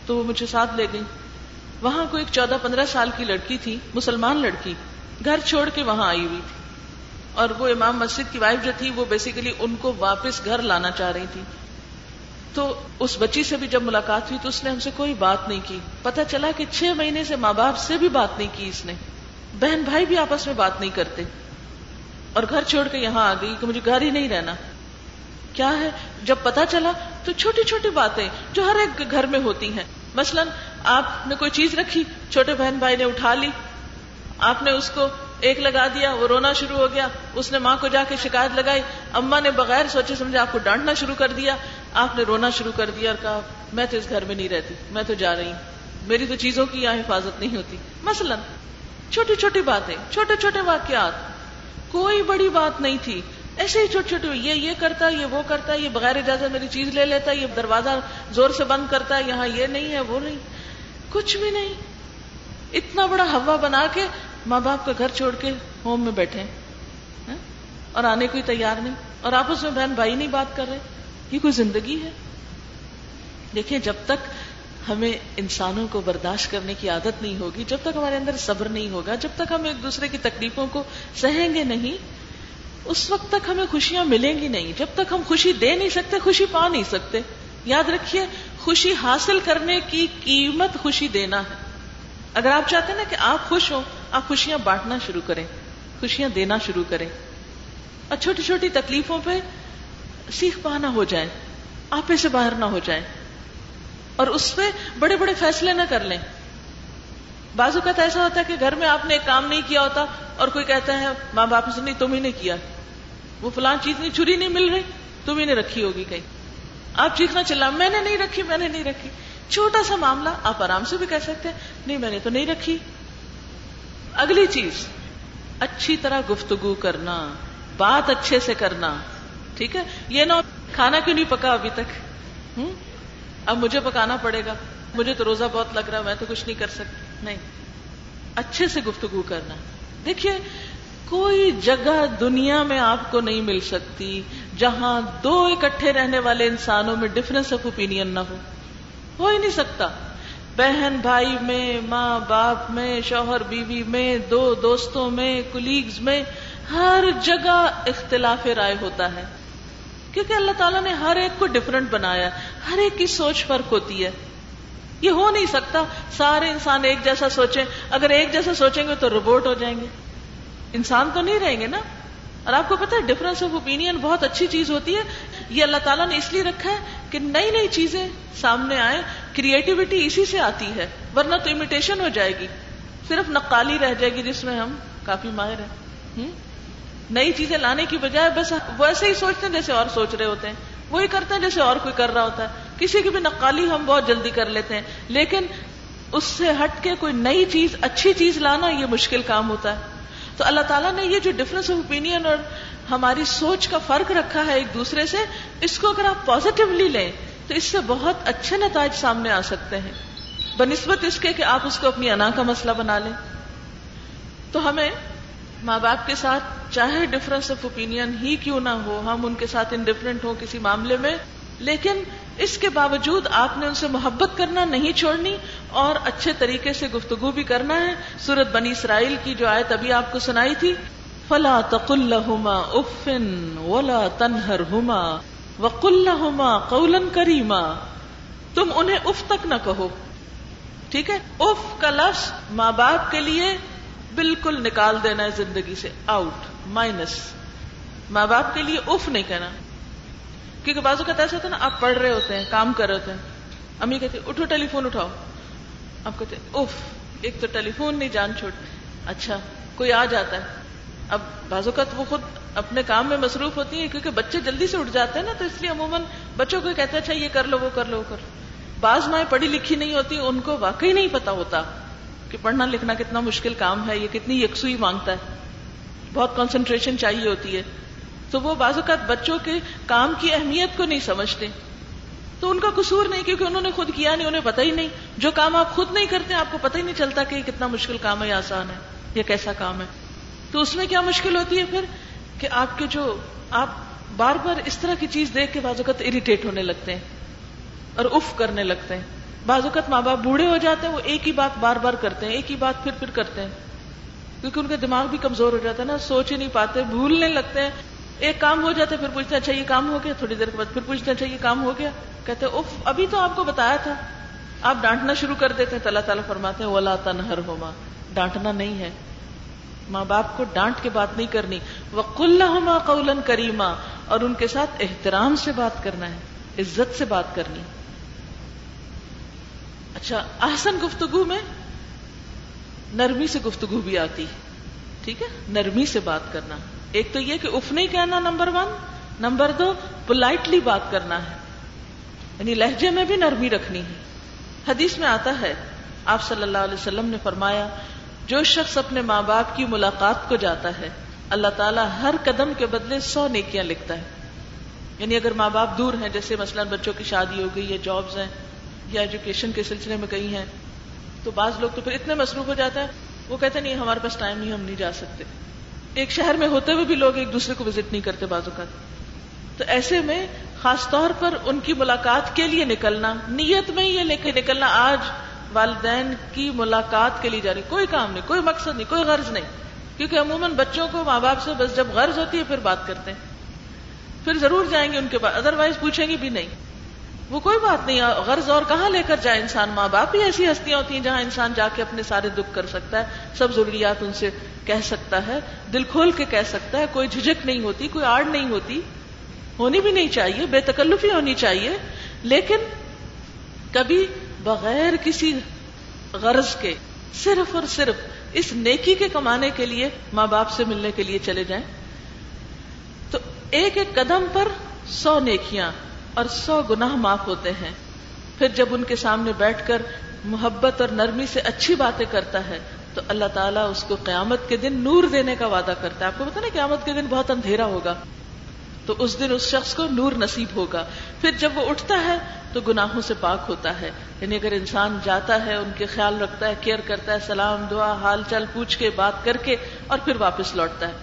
تو وہ مجھے ساتھ لے گئی وہاں کوئی ایک چودہ پندرہ سال کی لڑکی تھی، مسلمان لڑکی، گھر چھوڑ کے وہاں آئی ہوئی تھی۔ اور وہ امام مسجد کی وائف جو تھی، وہ بیسیکلی ان کو واپس گھر لانا چاہ رہی تھی۔ تو اس بچی سے بھی جب ملاقات ہوئی تو اس نے ہم سے کوئی بات نہیں کی۔ پتا چلا کہ چھ مہینے سے ماں باپ سے بھی بات نہیں کی اس نے۔ بہن بھائی بھی آپس میں بات نہیں کرتے۔ اور گھر چھوڑ کے یہاں آ گئی کہ مجھے گھر ہی نہیں رہنا۔ کیا ہے؟ جب پتا چلا تو چھوٹی چھوٹی باتیں جو ہر ایک گھر میں ہوتی ہیں۔ مثلا آپ نے کوئی چیز رکھی، چھوٹے بہن بھائی نے اٹھا لی۔ آپ نے اس کو ایک لگا دیا، وہ رونا شروع ہو گیا۔ اس نے ماں کو جا کے شکایت لگائی۔ اما نے بغیر سوچے سمجھے آپ کو ڈانٹنا شروع کر دیا۔ آپ نے رونا شروع کر دیا اور کہا، میں تو اس گھر میں نہیں رہتی، میں تو جا رہی ہوں۔ میری تو چیزوں کی یہاں حفاظت نہیں ہوتی۔ مثلا، چھوٹی چھوٹی باتیں، چھوٹے چھوٹے واقعات۔ کوئی بڑی بات نہیں تھی۔ ایسے ہی چھوٹی چھوٹی یہ یہ کرتا، یہ وہ کرتا، یہ بغیر اجازت میری چیز لے لیتا، یہ دروازہ زور سے بند کرتا ہے یہاں یہ نہیں ہے، وہ نہیں۔ کچھ بھی نہیں۔ اتنا بڑا ہوا بنا کے ماں باپ کا گھر چھوڑ کے ہوم میں بیٹھے ہاں؟ اور آنے کو تیار نہیں، اور آپس میں بہن بھائی نہیں بات کر رہے، یہ کوئی زندگی ہے؟ دیکھیں، جب تک ہمیں انسانوں کو برداشت کرنے کی عادت نہیں ہوگی، جب تک ہمارے اندر صبر نہیں ہوگا، جب تک ہم ایک دوسرے کی تکلیفوں کو سہیں گے نہیں، اس وقت تک ہمیں خوشیاں ملیں گی نہیں۔ جب تک ہم خوشی دے نہیں سکتے، خوشی پا نہیں سکتے۔ یاد رکھیے، خوشی حاصل کرنے کی قیمت خوشی دینا ہے۔ اگر آپ چاہتے ہیں نا کہ آپ خوش ہوں آپ خوشیاں بانٹنا شروع کریں، خوشیاں دینا شروع کریں۔ اور چھوٹی چھوٹی تکلیفوں پہ سیکھ پانا ہو جائے آپے سے باہر نہ ہو جائے اور اس پہ بڑے بڑے فیصلے نہ کر لیں۔ بازو کا ایسا ہوتا ہے کہ گھر میں آپ نے ایک کام نہیں کیا ہوتا اور کوئی کہتا ہے، ماں باپ سے نہیں، تم ہی نے کیا۔ وہ فلان چیز نہیں، چھری نہیں مل رہی، تم ہی نے رکھی ہوگی کہیں۔ آپ چیخنا چلا، میں نے نہیں رکھی، میں نے نہیں رکھی۔ چھوٹا سا معاملہ، آپ آرام سے بھی کہہ سکتے ہیں، نہیں، میں نے تو نہیں رکھی۔ اگلی چیز، اچھی طرح گفتگو کرنا، بات اچھے سے کرنا، ٹھیک ہے؟ یہ نہ کھانا کیوں نہیں پکا ابھی تک؟ ہوں اب مجھے پکانا پڑے گا، مجھے تو روزہ بہت لگ رہا میں تو کچھ نہیں کر سکتی۔ نہیں، اچھے سے گفتگو کرنا۔ دیکھیے، کوئی جگہ دنیا میں آپ کو نہیں مل سکتی جہاں دو اکٹھے رہنے والے انسانوں میں ڈفرنس آف اوپین نہ ہو۔ ہو ہی نہیں سکتا۔ بہن بھائی میں، ماں باپ میں، شوہر بیوی میں، دو دوستوں میں کلیگز میں، ہر جگہ اختلاف رائے ہوتا ہے۔ کیونکہ اللہ تعالیٰ نے ہر ایک کو ڈفرنٹ بنایا، ہر ایک کی سوچ فرق ہوتی ہے۔ یہ ہو نہیں سکتا۔ سارے انسان ایک جیسا سوچیں۔ اگر ایک جیسا سوچیں گے تو روبوٹ ہو جائیں گے۔ انسان تو نہیں رہیں گے نا۔ اور آپ کو پتا ہے ڈفرنس آف اوپین بہت اچھی چیز ہوتی ہے۔ یہ اللہ تعالیٰ نے اس لیے رکھا ہے کہ نئی نئی چیزیں سامنے آئے کریٹیوٹی اسی سے آتی ہے، ورنہ تو امیٹیشن ہو جائے گی۔ صرف نقالی رہ جائے گی جس میں ہم کافی ماہر ہیں۔ نئی چیزیں لانے کی بجائے بس ویسے ہی سوچتے ہیں جیسے اور سوچ رہے ہوتے ہیں۔ وہی کرتے ہیں جیسے اور کوئی کر رہا ہوتا ہے۔ کسی کی بھی نقالی ہم بہت جلدی کر لیتے ہیں، لیکن اس سے ہٹ کے کوئی نئی چیز، اچھی چیز لانا یہ مشکل کام ہوتا ہے۔ تو اللہ تعالیٰ نے یہ جو ڈفرنس آف اوپین اور ہماری سوچ کا فرق رکھا ہے ایک دوسرے سے، اس کو اگر آپ پازیٹیولی لیں تو اس سے بہت اچھے نتائج سامنے آ سکتے ہیں۔ بنسبت اس کے کہ آپ اس کو اپنی انا کا مسئلہ بنا لیں۔ تو ہمیں ماں باپ کے ساتھ چاہے ڈفرنس آف اوپین ہی کیوں نہ ہو، ہم ان کے ساتھ انڈیفرنٹ ہو کسی معاملے میں، لیکن اس کے باوجود آپ نے ان سے محبت کرنا نہیں چھوڑنی اور اچھے طریقے سے گفتگو بھی کرنا ہے۔ سورت بنی اسرائیل کی جو آیت ابھی آپ کو سنائی تھی، فلا تقل لهما اف ولا تنهرهما۔ وقل لهما قولا کریما تم انہیں اف تک نہ کہو۔ ٹھیک ہے؟ اف کا لفظ ماں باپ کے لیے بالکل نکال دینا ہے زندگی سے۔ Out, minus. ماں باپ کے لیے اف نہیں کہنا۔ کیونکہ بازو کا ایسا ہوتا ہے نا، آپ پڑھ رہے ہوتے ہیں، کام کر رہے ہوتے ہیں۔ امی کہتے اٹھو ٹیلی فون اٹھاؤ۔ آپ کہتے اف، ایک تو ٹیلی فون نہیں، جان چھوڑ اچھا کوئی آ جاتا ہے۔ اب بازو کا وہ خود اپنے کام میں مصروف ہوتی ہیں کیونکہ بچے جلدی سے اٹھ جاتے ہیں نا، تو اس لیے عموماً بچوں کو کہتے ہیں اچھا یہ کر لو، وہ کر لو، وہ کر لو۔ بعض مائیں پڑھی لکھی نہیں ہوتی، ان کو واقعی نہیں پتا ہوتا کہ پڑھنا لکھنا کتنا مشکل کام ہے، یہ کتنی یکسوئی مانگتا ہے۔ بہت کانسنٹریشن چاہیے ہوتی ہے۔ تو وہ بعض اوقات بچوں کے کام کی اہمیت کو نہیں سمجھتے۔ تو ان کا قصور نہیں، کیونکہ انہوں نے خود کیا نہیں، انہیں پتا ہی نہیں۔ جو کام آپ خود نہیں کرتے، آپ کو پتہ ہی نہیں چلتا کہ یہ کتنا مشکل کام ہے یا آسان ہے، یا کیسا کام ہے۔ تو اس میں کیا مشکل ہوتی ہے پھر؟ کہ آپ کے جو آپ بار بار اس طرح کی چیز دیکھ کے بعض اوقات اریٹیٹ ہونے لگتے ہیں اور اف کرنے لگتے ہیں۔ بعض اوقات ماں باپ بوڑھے ہو جاتے ہیں، وہ ایک ہی بات بار بار کرتے ہیں، ایک ہی بات پھر پھر کرتے ہیں۔ کیونکہ ان کا دماغ بھی کمزور ہو جاتا ہے نا، سوچ ہی نہیں پاتے، بھولنے لگتے ہیں۔ ایک کام ہو جاتا ہے، پھر پوچھتے ہیں اچھا یہ کام ہو گیا؟ تھوڑی دیر کے بعد پھر پوچھتے ہیں اچھا یہ کام ہو گیا؟ کہتے اف، ابھی تو آپ کو بتایا تھا۔ آپ ڈانٹنا شروع کر دیتے ہیں، تو اللہ تعالیٰ فرماتے ہیں، ولا تنہر ہوما ڈانٹنا نہیں ہے۔ ماں باپ کو ڈانٹ کے بات نہیں کرنی۔ وہ کلّہ قولن کریما اور ان کے ساتھ احترام سے بات کرنا ہے، عزت سے بات کرنی۔ اچھا احسن گفتگو میں نرمی سے گفتگو بھی آتی۔ ٹھیک ہے؟ نرمی سے بات کرنا۔ ایک تو یہ کہ اف نہیں کہنا، نمبر ون۔ نمبر دو، پولائٹلی بات کرنا ہے۔ یعنی لہجے میں بھی نرمی رکھنی ہے۔ حدیث میں آتا ہے، آپ صلی اللہ علیہ وسلم نے فرمایا جو شخص اپنے ماں باپ کی ملاقات کو جاتا ہے، اللہ تعالیٰ ہر قدم کے بدلے سو نیکیاں لکھتا ہے۔ یعنی اگر ماں باپ دور ہیں، جیسے مثلا بچوں کی شادی ہو گئی یا جابز ہیں، یا ایجوکیشن کے سلسلے میں کہیں ہیں، تو بعض لوگ تو پھر اتنے مصروف ہو جاتے ہیں، وہ کہتے نہیں، ہمارے پاس ٹائم نہیں، ہم نہیں جا سکتے۔ ایک شہر میں ہوتے ہوئے بھی لوگ ایک دوسرے کو وزٹ نہیں کرتے بازو کا تو ایسے میں خاص طور پر ان کی ملاقات کے لیے نکلنا، نیت میں یہ لے کے نکلنا، آج والدین کی ملاقات کے لیے جا رہی کوئی کام نہیں، کوئی مقصد نہیں، کوئی غرض نہیں۔ کیونکہ عموماً بچوں کو ماں باپ سے بس جب غرض ہوتی ہے پھر بات کرتے ہیں۔ پھر ضرور جائیں گے ان کے بعد ادر وائز پوچھیں گے بھی نہیں۔ وہ کوئی بات نہیں، غرض اور کہاں لے کر جائے انسان؟ ماں باپ بھی ایسی ہستیاں ہوتی ہیں جہاں انسان جا کے اپنے سارے دکھ کر سکتا ہے۔ سب ضروریات ان سے کہہ سکتا ہے، دل کھول کے کہہ سکتا ہے۔ کوئی جھجک نہیں ہوتی، کوئی آڑ نہیں ہوتی۔ ہونی بھی نہیں چاہیے، بے تکلفی ہونی چاہیے۔ لیکن کبھی بغیر کسی غرض کے، صرف اور صرف اس نیکی کے کمانے کے لیے، ماں باپ سے ملنے کے لیے چلے جائیں۔ تو ایک ایک قدم پر سو نیکیاں اور سو گناہ معاف ہوتے ہیں۔ پھر جب ان کے سامنے بیٹھ کر محبت اور نرمی سے اچھی باتیں کرتا ہے، تو اللہ تعالیٰ اس کو قیامت کے دن نور دینے کا وعدہ کرتا ہے۔ آپ کو پتا نا قیامت کے دن بہت اندھیرا ہوگا۔ تو اس دن اس شخص کو نور نصیب ہوگا۔ پھر جب وہ اٹھتا ہے تو گناہوں سے پاک ہوتا ہے۔ یعنی اگر انسان جاتا ہے، ان کے خیال رکھتا ہے، کیئر کرتا ہے، سلام، دعا، حال چال پوچھ کے، بات کر کے اور پھر واپس لوٹتا ہے۔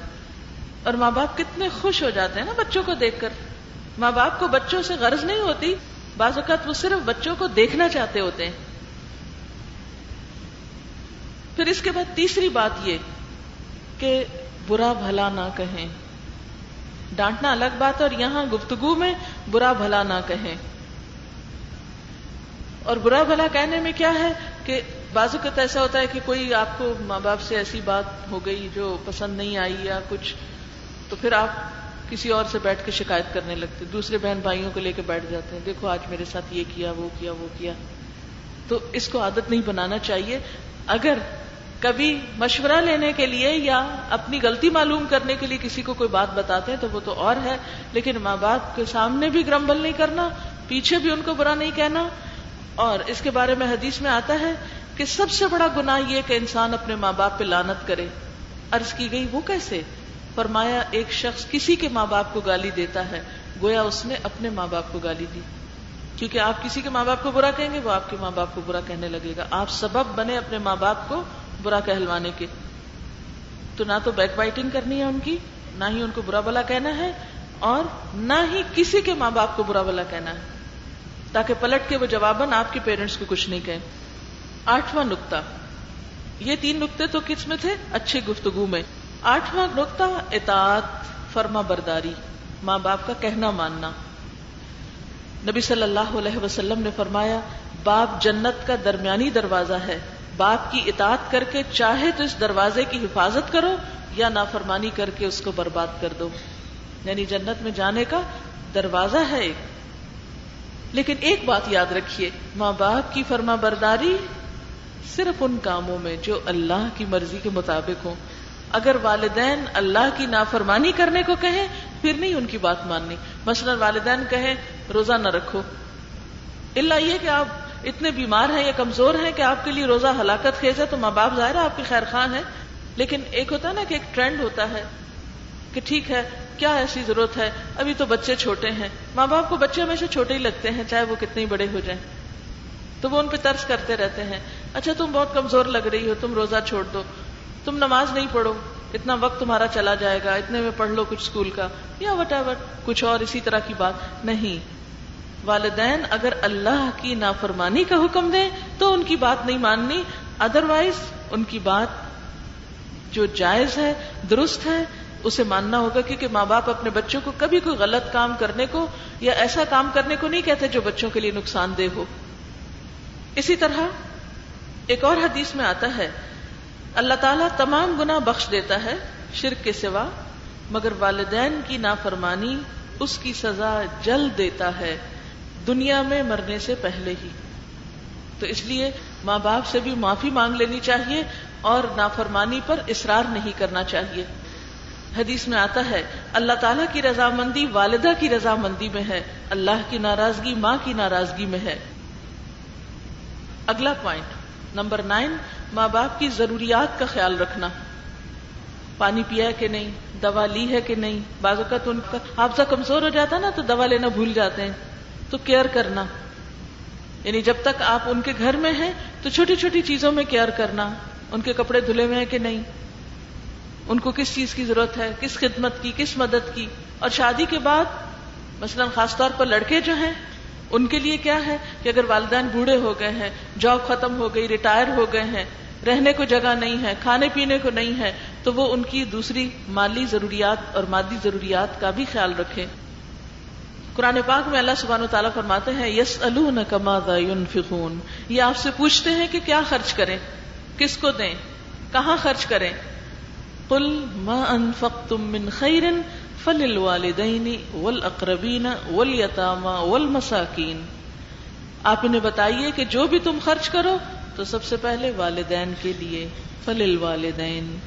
اور ماں باپ کتنے خوش ہو جاتے ہیں نا بچوں کو دیکھ کر۔ ماں باپ کو بچوں سے غرض نہیں ہوتی، بعض اوقات وہ صرف بچوں کو دیکھنا چاہتے ہوتے ہیں۔ پھر اس کے بعد تیسری بات یہ کہ برا بھلا نہ کہیں۔ ڈانٹنا الگ بات ہے اور یہاں گفتگو میں برا بھلا نہ کہیں۔ اور برا بھلا کہنے میں کیا ہے کہ بازو کا ایسا ہوتا ہے کہ کوئی آپ کو ماں باپ سے ایسی بات ہو گئی جو پسند نہیں آئی یا کچھ، تو پھر آپ کسی اور سے بیٹھ کے شکایت کرنے لگتے، دوسرے بہن بھائیوں کو لے کے بیٹھ جاتے ہیں، دیکھو آج میرے ساتھ یہ کیا، وہ کیا وہ کیا۔ تو اس کو عادت نہیں بنانا چاہیے۔ اگر کبھی مشورہ لینے کے لیے یا اپنی غلطی معلوم کرنے کے لیے کسی کو کوئی بات بتاتے ہیں تو وہ تو اور ہے، لیکن ماں باپ کے سامنے بھی گرمبل نہیں کرنا، پیچھے بھی ان کو برا نہیں کہنا۔ اور اس کے بارے میں حدیث میں آتا ہے کہ سب سے بڑا گناہ یہ کہ انسان اپنے ماں باپ پہ لانت کرے۔ عرض کی گئی، وہ کیسے؟ فرمایا، ایک شخص کسی کے ماں باپ کو گالی دیتا ہے، گویا اس نے اپنے ماں باپ کو گالی دی۔ کیونکہ آپ کسی کے ماں باپ کو برا کہیں گے، وہ آپ کے ماں باپ کو برا کہنے لگے گا۔ آپ سبب بنے اپنے ماں باپ کو برا کہلوانے کے۔ تو نہ تو بیک بائٹنگ کرنی ہے ان کی، نہ ہی ان کو برا بلا کہنا ہے، اور نہ ہی کسی کے ماں باپ کو برا بلا کہنا ہے۔ تاکہ پلٹ کے وہ جواباً آپ کے پیرنٹس کو کچھ نہیں کہیں۔ آٹھواں نقطہ۔ یہ تین نقطے تو کس میں تھے؟ اچھی گفتگو میں۔ آٹھواں نقطہ، اطاعت، فرما برداری، ماں باپ کا کہنا ماننا۔ نبی صلی اللہ علیہ وسلم نے فرمایا باپ جنت کا درمیانی دروازہ ہے۔ باپ کی اطاعت کر کے چاہے تو اس دروازے کی حفاظت کرو یا نافرمانی کر کے اس کو برباد کر دو۔ یعنی جنت میں جانے کا دروازہ ہے ایک۔ لیکن ایک بات یاد رکھیے، ماں باپ کی فرما برداری صرف ان کاموں میں جو اللہ کی مرضی کے مطابق ہوں۔ اگر والدین اللہ کی نافرمانی کرنے کو کہیں، پھر نہیں ان کی بات ماننی۔ مثلا والدین کہیں، روزہ نہ رکھو۔ اللہ یہ کہ آپ اتنے بیمار ہیں یا کمزور ہیں کہ آپ کے لیے روزہ ہلاکت خیز ہے تو ماں باپ ظاہر ہے آپ کے خیر خان ہے لیکن ایک ہوتا ہے نا کہ ایک ٹرینڈ ہوتا ہے کہ ٹھیک ہے، کیا ایسی ضرورت ہے؟ ابھی تو بچے چھوٹے ہیں۔ ماں باپ کو بچے ہمیشہ چھوٹے ہی لگتے ہیں، چاہے وہ کتنے بڑے ہو جائیں۔ تو وہ ان پہ ترس کرتے رہتے ہیں۔ اچھا تم بہت کمزور لگ رہی ہو، تم روزہ چھوڑ دو۔ تم نماز نہیں پڑھو، اتنا وقت تمہارا چلا جائے گا، اتنے میں پڑھ لو کچھ اسکول کا، یا وٹ ایور کچھ اور اسی طرح کی بات۔ نہیں والدین اگر اللہ کی نافرمانی کا حکم دیں تو ان کی بات نہیں ماننی ادر وائز ان کی بات جو جائز ہے، درست ہے، اسے ماننا ہوگا کیونکہ ماں باپ اپنے بچوں کو کبھی کوئی غلط کام کرنے کو یا ایسا کام کرنے کو نہیں کہتے جو بچوں کے لیے نقصان دہ ہو۔ اسی طرح ایک اور حدیث میں آتا ہے، اللہ تعالیٰ تمام گنا بخش دیتا ہے شرک کے سوا، مگر والدین کی نافرمانی اس کی سزا جلد دیتا ہے۔ دنیا میں مرنے سے پہلے ہی۔ تو اس لیے ماں باپ سے بھی معافی مانگ لینی چاہیے اور نافرمانی پر اصرار نہیں کرنا چاہیے۔ حدیث میں آتا ہے، اللہ تعالیٰ کی رضامندی والدہ کی رضامندی میں ہے، اللہ کی ناراضگی ماں کی ناراضگی میں ہے۔ اگلا پوائنٹ نمبر نائن، ماں باپ کی ضروریات کا خیال رکھنا۔ پانی پیا ہے کہ نہیں؟ دوا لی ہے کہ نہیں؟ بعض اوقات ان کا حافظہ کمزور ہو جاتا نا تو دوا لینا بھول جاتے ہیں۔ تو کیئر کرنا۔ یعنی جب تک آپ ان کے گھر میں ہیں، تو چھوٹی چھوٹی چیزوں میں کیئر کرنا۔ ان کے کپڑے دھلے ہوئے ہیں کہ نہیں؟ ان کو کس چیز کی ضرورت ہے؟ کس خدمت کی؟ کس مدد کی؟ اور شادی کے بعد، مثلا خاص طور پر لڑکے جو ہیں، ان کے لیے کیا ہے کہ اگر والدین بوڑھے ہو گئے ہیں، جاب ختم ہو گئی، ریٹائر ہو گئے ہیں، رہنے کو جگہ نہیں ہے، کھانے پینے کو نہیں ہے، تو وہ ان کی دوسری مالی ضروریات اور مادی ضروریات کا بھی خیال رکھے قرآن پاک میں اللہ سبحانہ تعالیٰ فرماتے ہیں یس الما فکون یہ آپ سے پوچھتے ہیں کہ کیا خرچ کریں، کس کو دیں، کہاں خرچ کریں۔ قل ما انفقتم من خیر فل والدین ول اقربین ول یتاما آپ انہیں بتائیے کہ جو بھی تم خرچ کرو، تو سب سے پہلے والدین کے لیے۔ فل والدین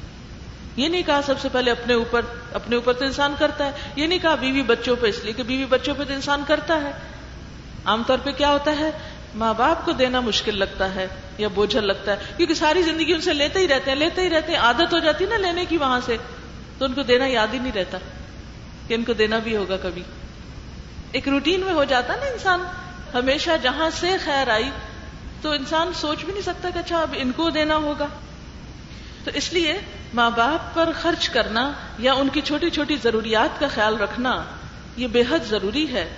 یہ نہیں کہا سب سے پہلے اپنے اوپر اپنے اوپر تو انسان کرتا ہے۔ یہ نہیں کہا بیوی بچوں پہ، اس لیے کہ بیوی بچوں پہ تو انسان کرتا ہے۔ عام طور پہ کیا ہوتا ہے؟ ماں باپ کو دینا مشکل لگتا ہے یا بوجھل لگتا ہے۔ کیونکہ ساری زندگی ان سے لیتے ہی رہتے ہیں، لیتے ہی رہتے ہیں۔ عادت ہو جاتی نا لینے کی وہاں سے۔ تو ان کو دینا یاد ہی نہیں رہتا کہ ان کو دینا بھی ہوگا کبھی۔ ایک روٹین میں ہو جاتا نا انسان۔ ہمیشہ جہاں سے خیر آئی تو انسان سوچ بھی نہیں سکتا کہ اچھا اب ان کو دینا ہوگا۔ تو اس لیے ماں باپ پر خرچ کرنا یا ان کی چھوٹی چھوٹی ضروریات کا خیال رکھنا، یہ بے حد ضروری ہے۔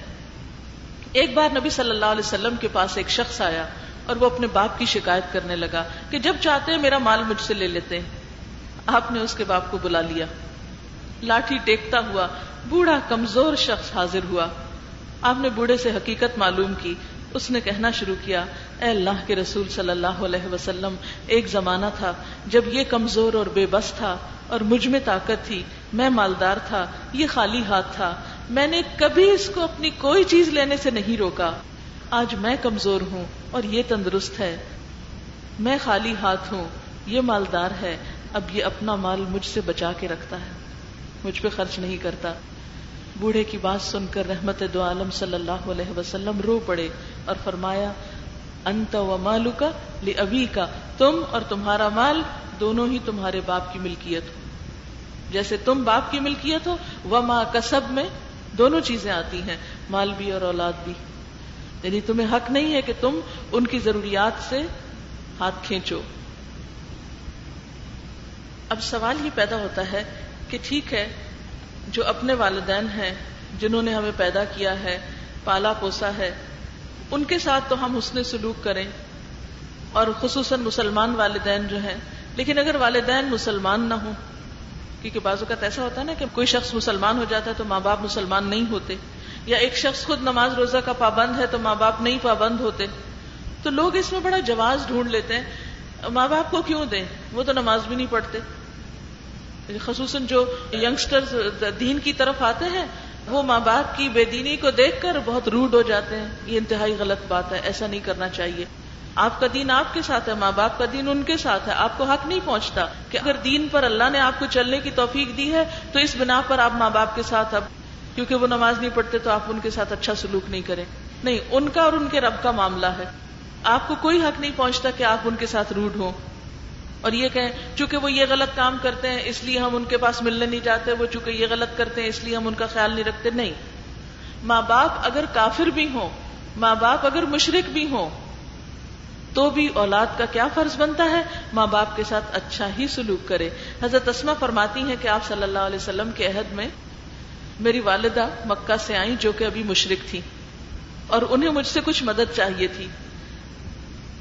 ایک بار نبی صلی اللہ علیہ وسلم کے پاس ایک شخص آیا اور وہ اپنے باپ کی شکایت کرنے لگا کہ جب چاہتے ہیں میرا مال مجھ سے لے لیتے ہیں۔ آپ نے اس کے باپ کو بلا لیا۔ لاٹھی ٹیکتا ہوا بوڑھا کمزور شخص حاضر ہوا۔ آپ نے بوڑھے سے حقیقت معلوم کی اس نے کہنا شروع کیا، اے اللہ کے رسول صلی اللہ علیہ وسلم، ایک زمانہ تھا جب یہ کمزور اور بے بس تھا اور مجھ میں طاقت تھی، میں مالدار تھا، یہ خالی ہاتھ تھا، میں نے کبھی اس کو اپنی کوئی چیز لینے سے نہیں روکا، آج میں کمزور ہوں اور یہ تندرست ہے، میں خالی ہاتھ ہوں، یہ مالدار ہے، اب یہ اپنا مال مجھ سے بچا کے رکھتا ہے، مجھ پہ خرچ نہیں کرتا بوڑھے کی بات سن کر رحمت دو عالم صلی اللہ علیہ وسلم رو پڑے اور فرمایا، انت و مالو کا ابھی کا تم اور تمہارا مال دونوں ہی تمہارے باپ کی ملکیت ہو۔ جیسے تم باپ کی ملکیت ہو وہ ماں کسب میں دونوں چیزیں آتی ہیں، مال بھی اور اولاد بھی۔ یعنی تمہیں حق نہیں ہے کہ تم ان کی ضروریات سے ہاتھ کھینچو۔ اب سوال یہ پیدا ہوتا ہے کہ ٹھیک ہے جو اپنے والدین ہیں، جنہوں نے ہمیں پیدا کیا ہے، پالا پوسا ہے، ان کے ساتھ تو ہم حسن سلوک کریں۔ اور خصوصاً مسلمان والدین جو ہیں، لیکن اگر والدین مسلمان نہ ہوں، کیونکہ بعض اوقات ایسا ہوتا ہے نا کہ کوئی شخص مسلمان ہو جاتا ہے تو ماں باپ مسلمان نہیں ہوتے، یا ایک شخص خود نماز روزہ کا پابند ہے تو ماں باپ نہیں پابند ہوتے۔ تو لوگ اس میں بڑا جواز ڈھونڈ لیتے ہیں، ماں باپ کو کیوں دیں؟ وہ تو نماز بھی نہیں پڑھتے۔ یعنی خصوصاً جو یگسٹر دین کی طرف آتے ہیں، وہ ماں باپ کی بے دینی کو دیکھ کر بہت روڈ ہو جاتے ہیں، یہ انتہائی غلط بات ہے، ایسا نہیں کرنا چاہیے۔ آپ کا دین آپ کے ساتھ ہے، ماں باپ کا دین ان کے ساتھ ہے، آپ کو حق نہیں پہنچتا کہ اگر دین پر اللہ نے آپ کو چلنے کی توفیق دی ہے، تو اس بنا پر آپ ماں باپ کے ساتھ اب، کیونکہ وہ نماز نہیں پڑھتے تو آپ ان کے ساتھ اچھا سلوک نہیں کریں۔ نہیں، ان کا اور ان کے رب کا معاملہ ہے۔ آپ کو کوئی حق نہیں پہنچتا کہ آپ ان کے ساتھ روڈ ہوں۔ اور یہ کہیں، چونکہ وہ یہ غلط کام کرتے ہیں، اس لیے ہم ان کے پاس ملنے نہیں جاتے وہ چونکہ یہ غلط کرتے ہیں، اس لیے ہم ان کا خیال نہیں رکھتے. نہیں. ماں باپ اگر کافر بھی ہوں، ماں باپ اگر مشرق بھی ہوں، تو بھی اولاد کا کیا فرض بنتا ہے؟ ماں باپ کے ساتھ اچھا ہی سلوک کرے. حضرت اسما فرماتی ہیں کہ آپ صلی اللہ علیہ وسلم کے عہد میں میری والدہ مکہ سے آئی جو کہ ابھی مشرق تھی اور انہیں مجھ سے کچھ مدد چاہیے تھی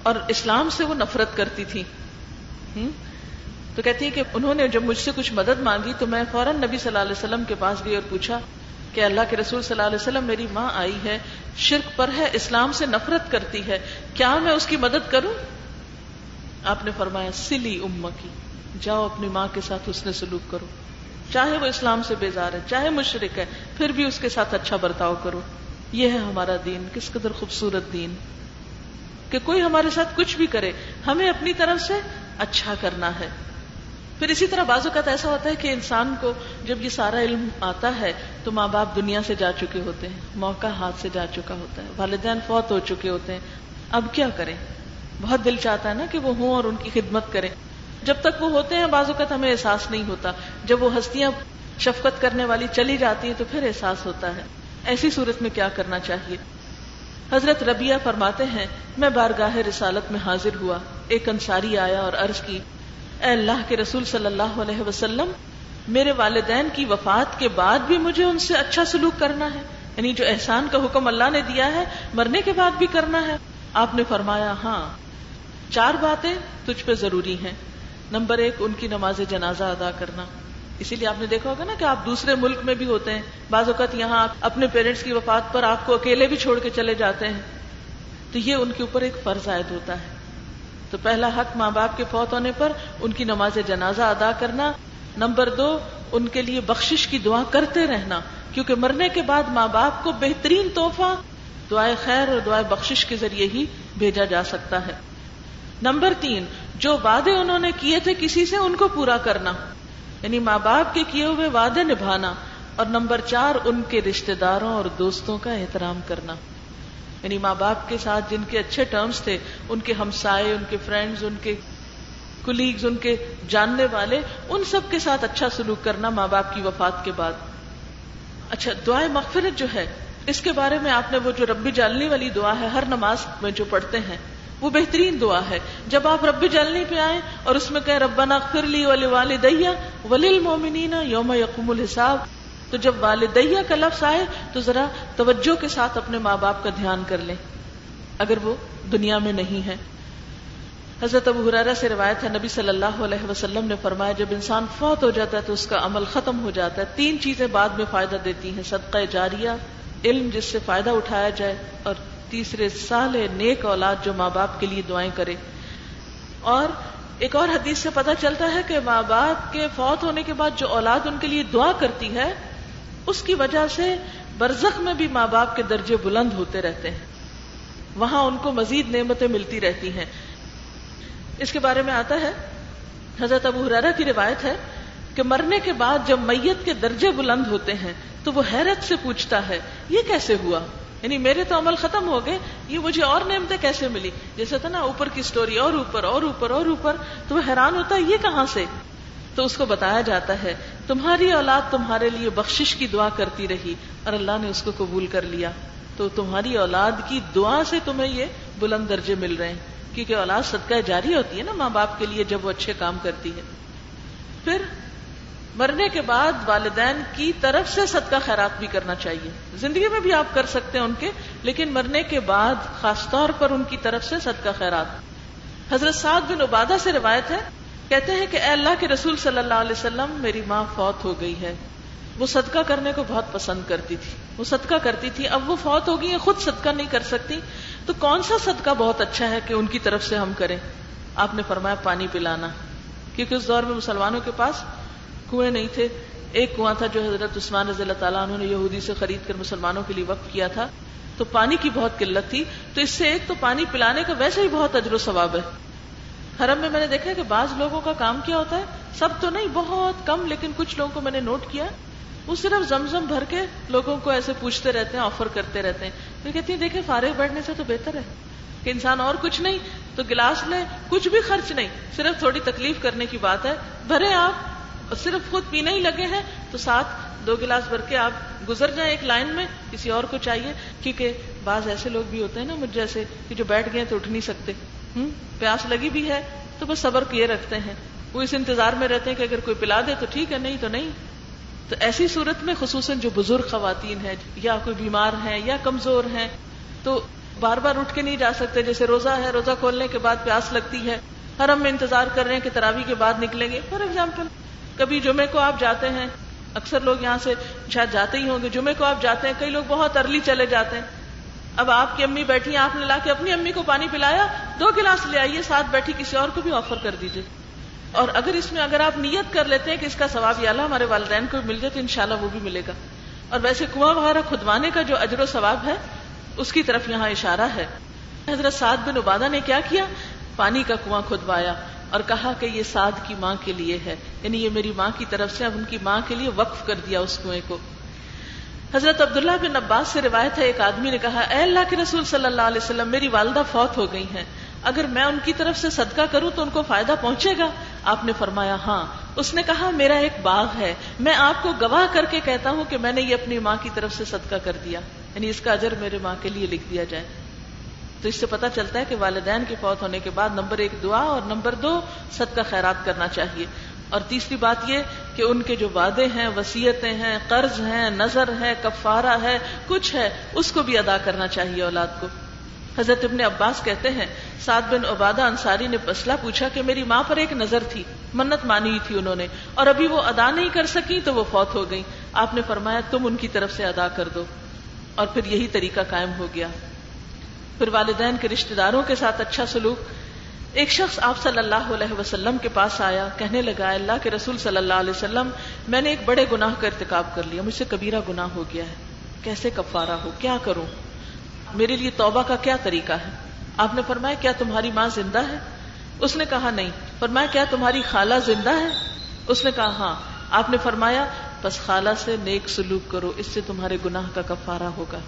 اور اسلام سے وہ نفرت کرتی تھی تو کہتی ہے کہ انہوں نے جب مجھ سے کچھ مدد مانگی تو میں فوراً نبی صلی اللہ علیہ وسلم کے پاس گئی اور پوچھا کہ اللہ کے رسول صلی اللہ علیہ وسلم میری ماں آئی ہے، شرک پر ہے، اسلام سے نفرت کرتی ہے، کیا میں اس کی مدد کروں؟ آپ نے فرمایا، سلی اما کی جاؤ اپنی ماں کے ساتھ اس نے سلوک کرو۔ چاہے وہ اسلام سے بیزار ہے، چاہے مشرق ہے، پھر بھی اس کے ساتھ اچھا برتاؤ کرو۔ یہ ہے ہمارا دین، کس قدر خوبصورت دین۔ کہ کوئی ہمارے ساتھ کچھ بھی کرے، ہمیں اپنی طرف سے اچھا کرنا ہے۔ پھر اسی طرح بعض اوقات ایسا ہوتا ہے کہ انسان کو جب یہ سارا علم آتا ہے تو ماں باپ دنیا سے جا چکے ہوتے ہیں، موقع ہاتھ سے جا چکا ہوتا ہے، والدین فوت ہو چکے ہوتے ہیں۔ اب کیا کریں؟ بہت دل چاہتا ہے نا کہ وہ ہوں اور ان کی خدمت کریں۔ جب تک وہ ہوتے ہیں بعض اوقات ہمیں احساس نہیں ہوتا۔ جب وہ ہستیاں شفقت کرنے والی چلی جاتی ہیں تو پھر احساس ہوتا ہے۔ ایسی صورت میں کیا کرنا چاہیے؟ حضرت ربیہ فرماتے ہیں، میں بارگاہ رسالت میں حاضر ہوا، ایک انصاری آیا اور عرض کی، اے اللہ کے رسول صلی اللہ علیہ وسلم، میرے والدین کی وفات کے بعد بھی مجھے ان سے اچھا سلوک کرنا ہے یعنی جو احسان کا حکم اللہ نے دیا ہے، مرنے کے بعد بھی کرنا ہے۔ آپ نے فرمایا ہاں چار باتیں تجھ پہ ضروری ہیں۔ نمبر ایک، ان کی نماز جنازہ ادا کرنا۔ اسی لیے آپ نے دیکھا ہوگا نا کہ آپ دوسرے ملک میں بھی ہوتے ہیں۔ بعض اوقات یہاں آپ اپنے پیرنٹس کی وفات پر آپ کو اکیلے بھی چھوڑ کے چلے جاتے ہیں۔ تو یہ ان کے اوپر ایک فرض عائد ہوتا ہے۔ تو پہلا حق ماں باپ کے فوت ہونے پر ان کی نماز جنازہ ادا کرنا۔ نمبر دو، ان کے لیے بخشش کی دعا کرتے رہنا۔ کیونکہ مرنے کے بعد ماں باپ کو بہترین تحفہ دعائیں خیر اور دعائیں بخشش کے ذریعے ہی بھیجا جا سکتا ہے۔ نمبر تین، جو وعدے انہوں نے کیے تھے کسی سے ان کو پورا کرنا۔ یعنی ماں باپ کے کیے ہوئے وعدے نبھانا اور نمبر چار ان کے رشتے داروں اور دوستوں کا احترام کرنا۔ یعنی ماں باپ کے ساتھ جن کے اچھے ٹرمز تھے، ان کے ہمسائے، ان کے فرینڈز ان کے کلیگز ان کے جاننے والے، ان سب کے ساتھ اچھا سلوک کرنا ماں باپ کی وفات کے بعد۔ اچھا دعائیں مغفرت جو ہے، اس کے بارے میں آپ نے وہ جو ربی جالنی والی دعا ہے، ہر نماز میں جو پڑھتے ہیں وہ بہترین دعا ہے۔ جب آپ ربی جالنی پہ آئیں اور اس میں کہ ربنا لی ولی والدیہ ولیل مومنین یوم یقوم الحساب، تو جب والدیہ کا لفظ آئے تو ذرا توجہ کے ساتھ اپنے ماں باپ کا دھیان کر لیں۔ اگر وہ دنیا میں نہیں ہے۔ حضرت ابو حرارہ سے روایت ہے، نبی صلی اللہ علیہ وسلم نے فرمایا، جب انسان فوت ہو جاتا ہے تو اس کا عمل ختم ہو جاتا ہے۔ تین چیزیں بعد میں فائدہ دیتی ہیں، صدقہ جاریہ، علم جس سے فائدہ اٹھایا جائے اور تیسرے سال نیک اولاد جو ماں باپ کے لیے دعائیں کرے۔ اور ایک اور حدیث سے پتہ چلتا ہے کہ ماں باپ کے فوت ہونے کے بعد جو اولاد ان کے لیے دعا کرتی ہے، اس کی وجہ سے برزخ میں بھی ماں باپ کے درجے بلند ہوتے رہتے ہیں۔ وہاں ان کو مزید نعمتیں ملتی رہتی ہیں۔ اس کے بارے میں آتا ہے، حضرت ابو حرارہ کی روایت ہے کہ مرنے کے بعد جب میت کے درجے بلند ہوتے ہیں تو وہ حیرت سے پوچھتا ہے، یہ کیسے ہوا؟ یعنی میرے تو عمل ختم ہو گئے، یہ مجھے اور نعمتیں کیسے ملی؟ جیسے تھا نا، اوپر کی سٹوری اور اوپر اور اوپر اور اوپر، تو وہ حیران ہوتا ہے، یہ کہاں سے؟ تو اس کو بتایا جاتا ہے، تمہاری اولاد تمہارے لیے بخشش کی دعا کرتی رہی اور اللہ نے اس کو قبول کر لیا۔ تو تمہاری اولاد کی دعا سے تمہیں یہ بلند درجے مل رہے ہیں۔ کیونکہ اولاد صدقہ جاری ہوتی ہے نا ماں باپ کے لیے جب وہ اچھے کام کرتی ہے۔ پھر مرنے کے بعد والدین کی طرف سے صدقہ خیرات بھی کرنا چاہیے۔ زندگی میں بھی آپ کر سکتے ہیں ان کے، لیکن مرنے کے بعد خاص طور پر ان کی طرف سے صدقہ خیرات۔ حضرت سعد بن عبادہ سے روایت ہے، کہتے ہیں کہ اے اللہ کے رسول صلی اللہ علیہ وسلم، میری ماں فوت ہو گئی ہے۔ وہ صدقہ کرنے کو بہت پسند کرتی تھی۔ وہ صدقہ کرتی تھی۔ اب وہ فوت ہو گئی ہے خود صدقہ نہیں کر سکتی۔ تو کون سا صدقہ بہت اچھا ہے کہ ان کی طرف سے ہم کریں؟ آپ نے فرمایا پانی پلانا، کیونکہ اس دور میں مسلمانوں کے پاس کنویں نہیں تھے۔ ایک کنواں تھا جو حضرت عثمان رضی اللہ تعالیٰ عنہ نے یہودی سے خرید کر مسلمانوں کے لیے وقف کیا تھا۔ تو پانی کی بہت قلت تھی۔ تو اس سے ایک تو پانی پلانے کا ویسے ہی بہت اجر و ثواب ہے۔ حرم میں میں نے دیکھا کہ بعض لوگوں کا کام کیا ہوتا ہے۔ سب تو نہیں، بہت کم، لیکن کچھ لوگوں کو میں نے نوٹ کیا۔ وہ صرف زمزم بھر کے لوگوں کو ایسے پوچھتے رہتے ہیں آفر کرتے رہتے ہیں۔ پھر کہتی ہیں، دیکھیں، فارغ بیٹھنے سے تو بہتر ہے کہ انسان اور کچھ نہیں۔ تو گلاس لے کچھ بھی خرچ نہیں، صرف تھوڑی تکلیف کرنے کی بات ہے۔ بھرے آپ صرف خود پینے ہی لگے ہیں، تو ساتھ دو گلاس بھر کے آپ گزر جائیں ایک لائن میں، کسی اور کو چاہیے، کیونکہ بعض ایسے لوگ بھی ہوتے ہیں نا مجھ جیسے، کہ جو بیٹھ گئے تو اٹھ نہیں سکتے۔ ہوں پیاس لگی بھی ہے، تو بس صبر کیے رکھتے ہیں۔ وہ اس انتظار میں رہتے ہیں کہ اگر کوئی پلا دے تو ٹھیک ہے، نہیں تو نہیں۔ تو ایسی صورت میں خصوصاً جو بزرگ خواتین ہیں، یا کوئی بیمار ہیں، یا کمزور ہیں، تو بار بار اٹھ کے نہیں جا سکتے۔ جیسے روزہ ہے، روزہ کھولنے کے بعد پیاس لگتی ہے۔ ہر ہم انتظار کر رہے ہیں کہ تراوی کے بعد نکلیں گے۔ فار ایگزامپل کبھی جمعے کو آپ جاتے ہیں، اکثر لوگ یہاں سے شاید جاتے ہی ہوں گے۔ جمعے کو آپ جاتے ہیں، کئی لوگ بہت ارلی چلے جاتے ہیں۔ اب آپ کی امی بیٹھی ہیں آپ نے لا کے اپنی امی کو پانی پلایا، دو گلاس لے آئیے، ساتھ بیٹھی کسی اور کو بھی آفر کر دیجیے اور اگر اس میں اگر آپ نیت کر لیتے ہیں کہ اس کا ثواب یا ہمارے والدین کو مل جائے تو انشاءاللہ وہ بھی ملے گا۔ اور ویسے کنواں وغیرہ کھدوانے کا جو اجر و ثواب ہے، اس کی طرف یہاں اشارہ ہے۔ حضرت سعد بن عبادہ نے کیا کیا؟ پانی کا کنواں کھدوایا اور کہا کہ یہ سعد کی ماں کے لیے ہے۔ یعنی یہ میری ماں کی طرف سے اب ان کی ماں کے لیے وقف کر دیا اس کنویں کو۔ حضرت عبداللہ بن عباس سے روایت ہے، ایک آدمی نے کہا، اے اللہ کے رسول صلی اللہ علیہ وسلم، میری والدہ فوت ہو گئی ہیں۔ اگر میں ان کی طرف سے صدقہ کروں تو ان کو فائدہ پہنچے گا؟ آپ نے فرمایا ہاں۔ اس نے کہا، میرا ایک باغ ہے۔ میں آپ کو گواہ کر کے کہتا ہوں کہ میں نے یہ اپنی ماں کی طرف سے صدقہ کر دیا۔ یعنی اس کا اجر میرے ماں کے لیے لکھ دیا جائے۔ تو اس سے پتا چلتا ہے کہ والدین کے فوت ہونے کے بعد نمبر ایک دعا اور نمبر دو، صدقہ خیرات کرنا چاہیے۔ اور تیسری بات یہ کہ ان کے جو وعدے ہیں وسیعتیں ہیں، قرض ہیں، نظر ہے، کفارہ ہے، کچھ ہے، اس کو بھی ادا کرنا چاہیے اولاد کو۔ حضرت ابن عباس کہتے ہیں، سعد بن عبادہ انصاری نے مسئلہ پوچھا کہ میری ماں پر ایک نظر تھی، منت مانی تھی انہوں نے، اور ابھی وہ ادا نہیں کر سکی تو وہ فوت ہو گئی آپ نے فرمایا، تم ان کی طرف سے ادا کر دو۔ اور پھر یہی طریقہ قائم ہو گیا۔ پھر والدین کے رشتے داروں کے ساتھ اچھا سلوک ایک شخص آپ صلی اللہ علیہ وسلم کے پاس آیا، کہنے لگا، اللہ کے رسول صلی اللہ علیہ وسلم، میں نے ایک بڑے گناہ کا ارتکاب کر لیا، مجھ سے کبیرہ گناہ ہو گیا ہے۔ کیسے کفارہ ہو؟ کیا کروں؟ میرے لیے توبہ کا کیا طریقہ ہے؟ آپ نے فرمایا، کیا تمہاری ماں زندہ ہے؟ اس نے کہا، نہیں۔ فرمایا، کیا تمہاری خالہ زندہ ہے؟ اس نے کہا ہاں۔ آپ نے فرمایا، بس خالہ سے نیک سلوک کرو، اس سے تمہارے گناہ کا کفارہ ہوگا۔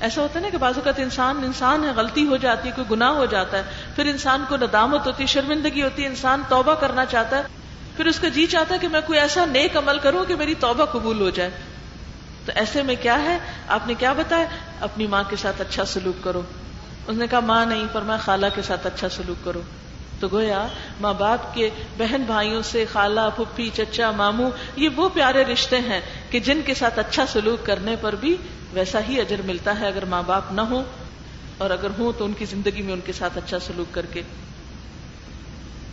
ایسا ہوتا ہے نا کہ بعض اوقات انسان انسان ہے، غلطی ہو جاتی ہے، کوئی گناہ ہو جاتا ہے، پھر انسان کو ندامت ہوتی ہے، شرمندگی ہوتی ہے، انسان توبہ کرنا چاہتا ہے، پھر اس کا جی چاہتا ہے کہ میں کوئی ایسا نیک عمل کروں کہ میری توبہ قبول ہو جائے۔ تو ایسے میں کیا ہے؟ آپ نے کیا بتایا؟ اپنی ماں کے ساتھ اچھا سلوک کرو۔ اس نے کہا، ماں نہیں، پر میں خالہ کے ساتھ اچھا سلوک کرو تو گویا، ماں باپ کے بہن بھائیوں سے خالہ، پھپھی، چچا، ماموں، یہ وہ پیارے رشتے ہیں کہ جن کے ساتھ اچھا سلوک کرنے پر بھی ویسا ہی اجر ملتا ہے اگر ماں باپ نہ ہو اور اگر ہوں تو ان کی زندگی میں ان کے ساتھ اچھا سلوک کر کے۔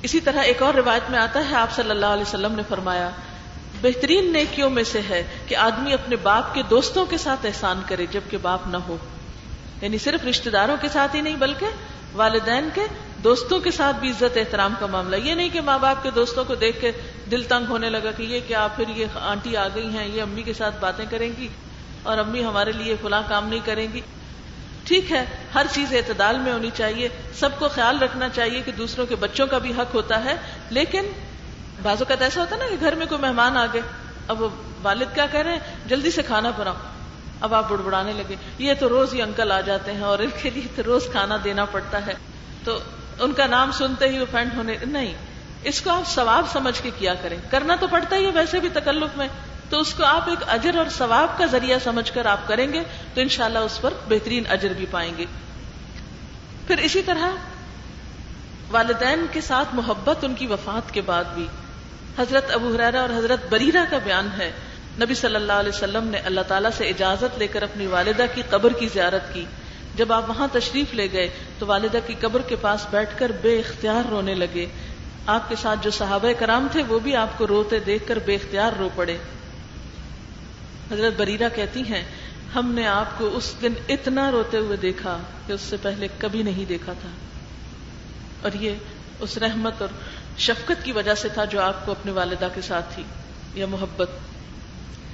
اسی طرح ایک اور روایت میں آتا ہے، آپ صلی اللہ علیہ وسلم نے فرمایا، بہترین نیکیوں میں سے ہے کہ آدمی اپنے باپ کے دوستوں کے ساتھ احسان کرے جبکہ باپ نہ ہو۔ یعنی صرف رشتے داروں کے ساتھ ہی نہیں، بلکہ والدین کے دوستوں کے ساتھ بھی عزت احترام کا معاملہ۔ یہ نہیں کہ ماں باپ کے دوستوں کو دیکھ کے دل تنگ ہونے لگا کہ یہ کیا، پھر یہ آنٹی آ گئی ہیں، یہ امی کے ساتھ باتیں کریں گی۔ اور امی ہمارے لیے فلاں کام نہیں کریں گی۔ ٹھیک ہے، ہر چیز اعتدال میں ہونی چاہیے۔ سب کو خیال رکھنا چاہیے کہ دوسروں کے بچوں کا بھی حق ہوتا ہے۔ لیکن بعض اوقات ایسا ہوتا ہے نا کہ گھر میں کوئی مہمان آ گئے۔ اب والد کیا کہہ رہے ہیں؟ جلدی سے کھانا بناؤ۔ اب آپ بڑبڑانے لگے۔ یہ تو روز ہی انکل آ جاتے ہیں اور ان کے لیے تو روز کھانا دینا پڑتا ہے۔ تو ان کا نام سنتے ہی اوفینڈ ہونے نہیں، اس کو آپ ثواب سمجھ کے کیا کریں۔ کرنا تو پڑتا ہی ہے ویسے بھی تکلف میں۔ تو اس کو آپ ایک اجر اور ثواب کا ذریعہ سمجھ کر آپ کریں گے تو انشاءاللہ اس پر بہترین اجر بھی پائیں گے۔ پھر اسی طرح والدین کے ساتھ محبت ان کی وفات کے بعد بھی۔ حضرت ابو حرارا اور حضرت بریرا کا بیان ہے۔ نبی صلی اللہ علیہ وسلم نے اللہ تعالیٰ سے اجازت لے کر اپنی والدہ کی قبر کی زیارت کی۔ جب آپ وہاں تشریف لے گئے تو والدہ کی قبر کے پاس بیٹھ کر بے اختیار رونے لگے۔ آپ کے ساتھ جو صحابہ کرام تھے وہ بھی آپ کو روتے دیکھ کر بے اختیار رو پڑے۔ حضرت بریرا کہتی ہیں، ہم نے آپ کو اس دن اتنا روتے ہوئے دیکھا کہ اس سے پہلے کبھی نہیں دیکھا تھا۔ اور یہ اس رحمت اور شفقت کی وجہ سے تھا جو آپ کو اپنے والدہ کے ساتھ تھی، یا محبت۔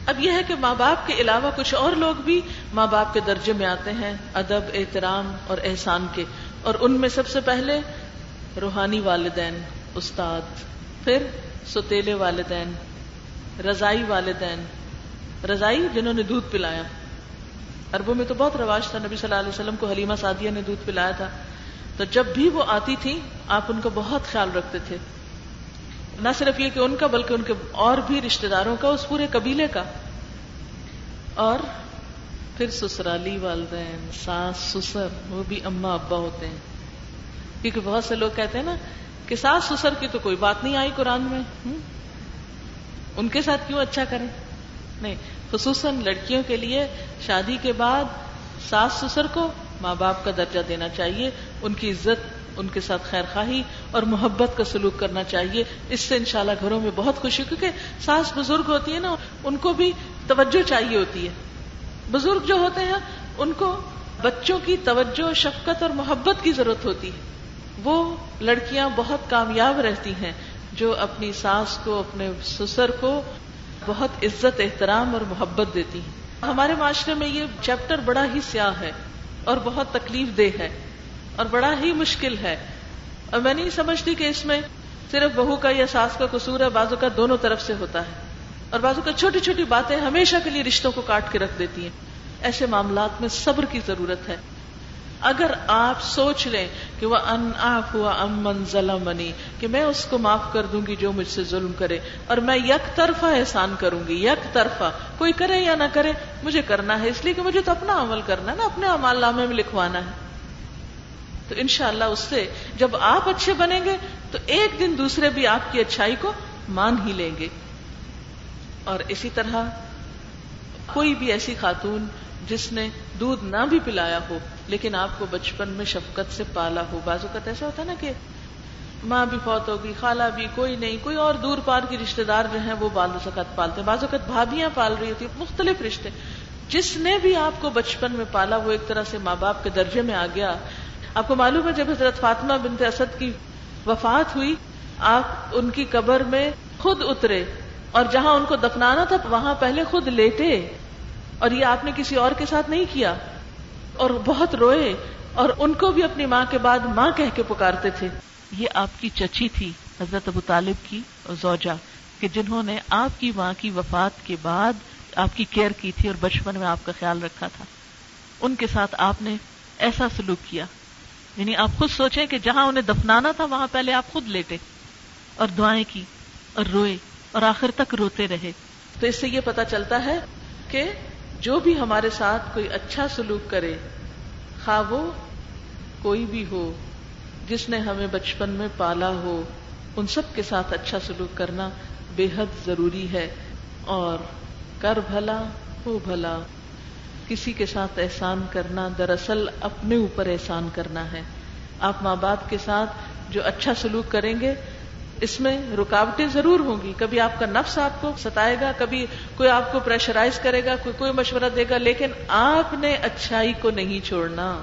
اب یہ ہے کہ ماں باپ کے علاوہ کچھ اور لوگ بھی ماں باپ کے درجے میں آتے ہیں، ادب، احترام اور احسان کے۔ اور ان میں سب سے پہلے روحانی والدین، استاد، پھر ستیلے والدین، رضائی والدین۔ رضائی جنہوں نے دودھ پلایا۔ اربوں میں تو بہت رواج تھا، نبی صلی اللہ علیہ وسلم کو حلیمہ سعدیہ نے دودھ پلایا تھا۔ تو جب بھی وہ آتی تھی آپ ان کا بہت خیال رکھتے تھے۔ نہ صرف یہ کہ ان کا، بلکہ ان کے اور بھی رشتے داروں کا، اس پورے قبیلے کا۔ اور پھر سسرالی والدین، ساس، سسر، وہ بھی اما ابا ہوتے ہیں۔ کیونکہ بہت سے لوگ کہتے ہیں نا کہ ساس، سسر کی تو کوئی بات نہیں آئی قرآن میں۔ ان کے ساتھ کیوں اچھا کریں؟ نہیں، خصوصاً لڑکیوں کے لیے شادی کے بعد ساس سسر کو ماں باپ کا درجہ دینا چاہیے، ان کی عزت، ان کے ساتھ خیر خواہی اور محبت کا سلوک کرنا چاہیے۔ اس سے انشاءاللہ گھروں میں بہت خوشی، کیونکہ ساس بزرگ ہوتی ہے نا، ان کو بھی توجہ چاہیے ہوتی ہے۔ بزرگ جو ہوتے ہیں، ان کو بچوں کی توجہ، شفقت اور محبت کی ضرورت ہوتی ہے۔ وہ لڑکیاں بہت کامیاب رہتی ہیں جو اپنی ساس کو، اپنے سسر کو بہت عزت، احترام اور محبت دیتی ہیں۔ ہمارے معاشرے میں یہ چیپٹر بڑا ہی سیاہ ہے اور بہت تکلیف دہ ہے اور بڑا ہی مشکل ہے۔ اور میں نہیں سمجھتی کہ اس میں صرف بہو کا یا ساس کا قصور ہے، بازو کا دونوں طرف سے ہوتا ہے۔ اور بازو کا چھوٹی چھوٹی باتیں ہمیشہ کے لیے رشتوں کو کاٹ کے رکھ دیتی ہیں۔ ایسے معاملات میں صبر کی ضرورت ہے۔ اگر آپ سوچ لیں کہ وہ ان آف ہوا امن ظلم بنی کہ میں اس کو معاف کر دوں گی جو مجھ سے ظلم کرے، اور میں یک طرفہ احسان کروں گی، یک طرفہ، کوئی کرے یا نہ کرے، مجھے کرنا ہے، اس لیے کہ مجھے تو اپنا عمل کرنا ہے نا، اپنے امال نامے میں لکھوانا ہے۔ تو انشاءاللہ اس سے جب آپ اچھے بنیں گے، تو ایک دن دوسرے بھی آپ کی اچھائی کو مان ہی لیں گے۔ اور اسی طرح کوئی بھی ایسی خاتون جس نے دودھ نہ بھی پلایا ہو، لیکن آپ کو بچپن میں شفقت سے پالا ہو۔ بازو کا ایسا ہوتا ہے نا کہ ماں بھی فوت ہوگی خالہ بھی، کوئی نہیں، کوئی اور دور پار کی رشتے دار جو ہیں وہ بال سکت پالتے ہیں۔ بعض اوقات بھابیاں پال رہی ہوتی مختلف رشتے۔ جس نے بھی آپ کو بچپن میں پالا، وہ ایک طرح سے ماں باپ کے درجے میں آ گیا۔ آپ کو معلوم ہے، جب حضرت فاطمہ بنت اسد کی وفات ہوئی، آپ ان کی قبر میں خود اترے اور جہاں ان کو دفنانا تھا، وہاں پہلے خود لیٹے۔ اور یہ آپ نے کسی اور کے ساتھ نہیں کیا اور بہت روئے اور ان کو بھی اپنی ماں کے بعد ماں کہہ کے پکارتے تھے۔ یہ آپ کی چچی تھی، حضرت ابو طالب کی زوجا کہ جنہوں نے آپ کی ماں کی وفات کے بعد آپ کی کیئر کی تھی اور بچپن میں آپ کا خیال رکھا تھا۔ ان کے ساتھ آپ نے ایسا سلوک کیا۔ یعنی آپ خود سوچیں کہ جہاں انہیں دفنانا تھا، وہاں پہلے آپ خود لیٹے اور دعائیں کی اور روئے اور آخر تک روتے رہے۔ تو اس سے یہ پتا چلتا ہے کہ جو بھی ہمارے ساتھ کوئی اچھا سلوک کرے، خواہ وہ کوئی بھی ہو، جس نے ہمیں بچپن میں پالا ہو، ان سب کے ساتھ اچھا سلوک کرنا بے حد ضروری ہے۔ اور کر بھلا، ہو بھلا، کسی کے ساتھ احسان کرنا دراصل اپنے اوپر احسان کرنا ہے۔ آپ ماں باپ کے ساتھ جو اچھا سلوک کریں گے اس میں رکاوٹیں ضرور ہوں گی۔ کبھی آپ کا نفس آپ کو ستائے گا، کبھی کوئی آپ کو پریشرائز کرے گا، کوئی کوئی مشورہ دے گا، لیکن آپ نے اچھائی کو نہیں چھوڑنا۔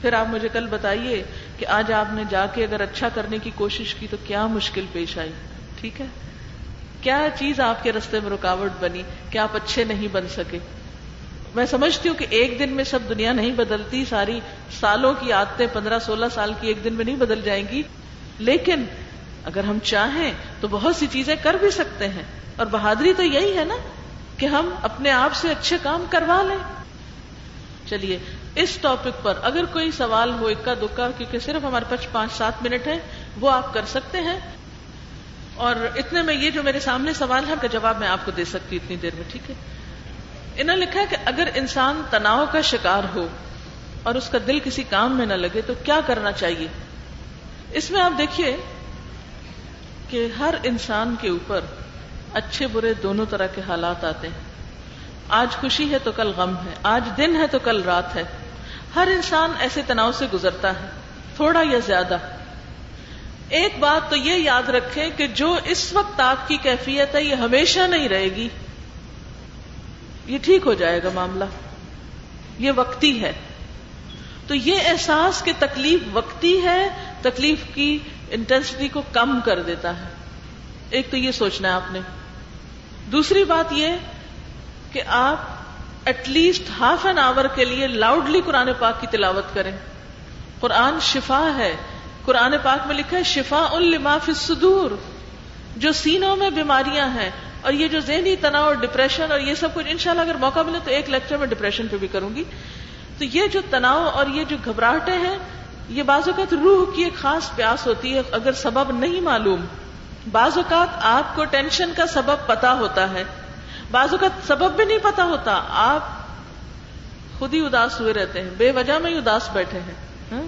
پھر آپ مجھے کل بتائیے کہ آج آپ نے جا کے اگر اچھا کرنے کی کوشش کی تو کیا مشکل پیش آئی؟ ٹھیک ہے؟ کیا چیز آپ کے رستے میں رکاوٹ بنی؟ کہ آپ اچھے نہیں بن سکے؟ میں سمجھتی ہوں کہ ایک دن میں سب دنیا نہیں بدلتی، ساری سالوں کی عادتیں پندرہ سولہ سال کی ایک دن میں نہیں بدل جائیں گی، لیکن اگر ہم چاہیں تو بہت سی چیزیں کر بھی سکتے ہیں۔ اور بہادری تو یہی ہے نا کہ ہم اپنے آپ سے اچھے کام کروا لیں۔ چلیے، اس ٹاپک پر اگر کوئی سوال ہو اکا دکا، کیونکہ صرف ہمارے پاس پانچ سات منٹ ہے وہ آپ کر سکتے ہیں۔ اور اتنے میں یہ جو میرے سامنے سوال ہے کا جواب میں آپ کو دے سکتی اتنی دیر میں، ٹھیک ہے؟ انہوں نے لکھا کہ اگر انسان تناؤ کا شکار ہو اور اس کا دل کسی کام میں نہ لگے تو کیا کرنا چاہیے؟ اس میں آپ دیکھیے کہ ہر انسان کے اوپر اچھے برے دونوں طرح کے حالات آتے ہیں۔ آج خوشی ہے تو کل غم ہے، آج دن ہے تو کل رات ہے۔ ہر انسان ایسے تناؤ سے گزرتا ہے، تھوڑا یا زیادہ۔ ایک بات تو یہ یاد رکھیں کہ جو اس وقت آپ کی کیفیت ہے، یہ ہمیشہ نہیں رہے گی۔ یہ ٹھیک ہو جائے گا معاملہ۔ یہ وقتی ہے۔ تو یہ احساس کہ تکلیف وقتی ہے، تکلیف کی انٹینسٹی کو کم کر دیتا ہے۔ ایک تو یہ سوچنا ہے آپ نے۔ دوسری بات یہ کہ آپ at least half an hour کے لیے لاؤڈلی قرآن پاک کی تلاوت کریں۔ قرآن شفا ہے۔ قرآن پاک میں لکھا ہے شفا ان فی الصدور جو سینوں میں بیماریاں ہیں اور یہ جو ذہنی تناؤ اور ڈپریشن اور یہ سب کچھ، انشاءاللہ اگر موقع ملے تو ایک لیکچر میں ڈپریشن پہ بھی کروں گی۔ تو یہ جو تناؤ اور یہ جو گھبراہٹیں ہیں یہ بعض اوقات روح کی ایک خاص پیاس ہوتی ہے، اگر سبب نہیں معلوم، بعض اوقات آپ کو ٹینشن کا سبب پتا ہوتا ہے۔ بعض اوقات سبب بھی نہیں پتا ہوتا، آپ خود ہی اداس ہوئے رہتے ہیں، بے وجہ میں ہی اداس بیٹھے ہیں۔ ہاں؟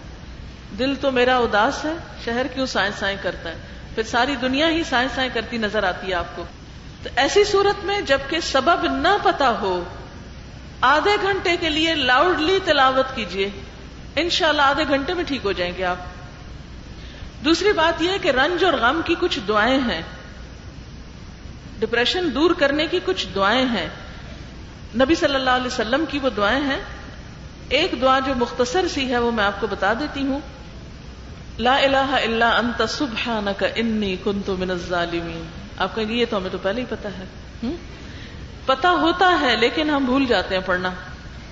دل تو میرا اداس ہے، شہر کیوں سائیں سائیں کرتا ہے؟ پھر ساری دنیا ہی سائیں سائیں کرتی نظر آتی ہے آپ کو۔ تو ایسی صورت میں جبکہ سبب نہ پتا ہو، آدھے گھنٹے کے لیے لاؤڈلی تلاوت کیجیے انشاءاللہ آدھے گھنٹے میں ٹھیک ہو جائیں گے آپ۔ دوسری بات یہ کہ رنج اور غم کی کچھ دعائیں ہیں۔ ڈپریشن دور کرنے کی کچھ دعائیں ہیں۔ نبی صلی اللہ علیہ وسلم کی وہ دعائیں ہیں۔ ایک دعا جو مختصر سی ہے وہ میں آپ کو بتا دیتی ہوں۔ لا الہ الا انت سبحانک انی کنت من الظالمین۔ آپ کہیں گے یہ تو ہمیں تو پہلے ہی پتا ہے۔ پتا ہوتا ہے لیکن ہم بھول جاتے ہیں پڑھنا۔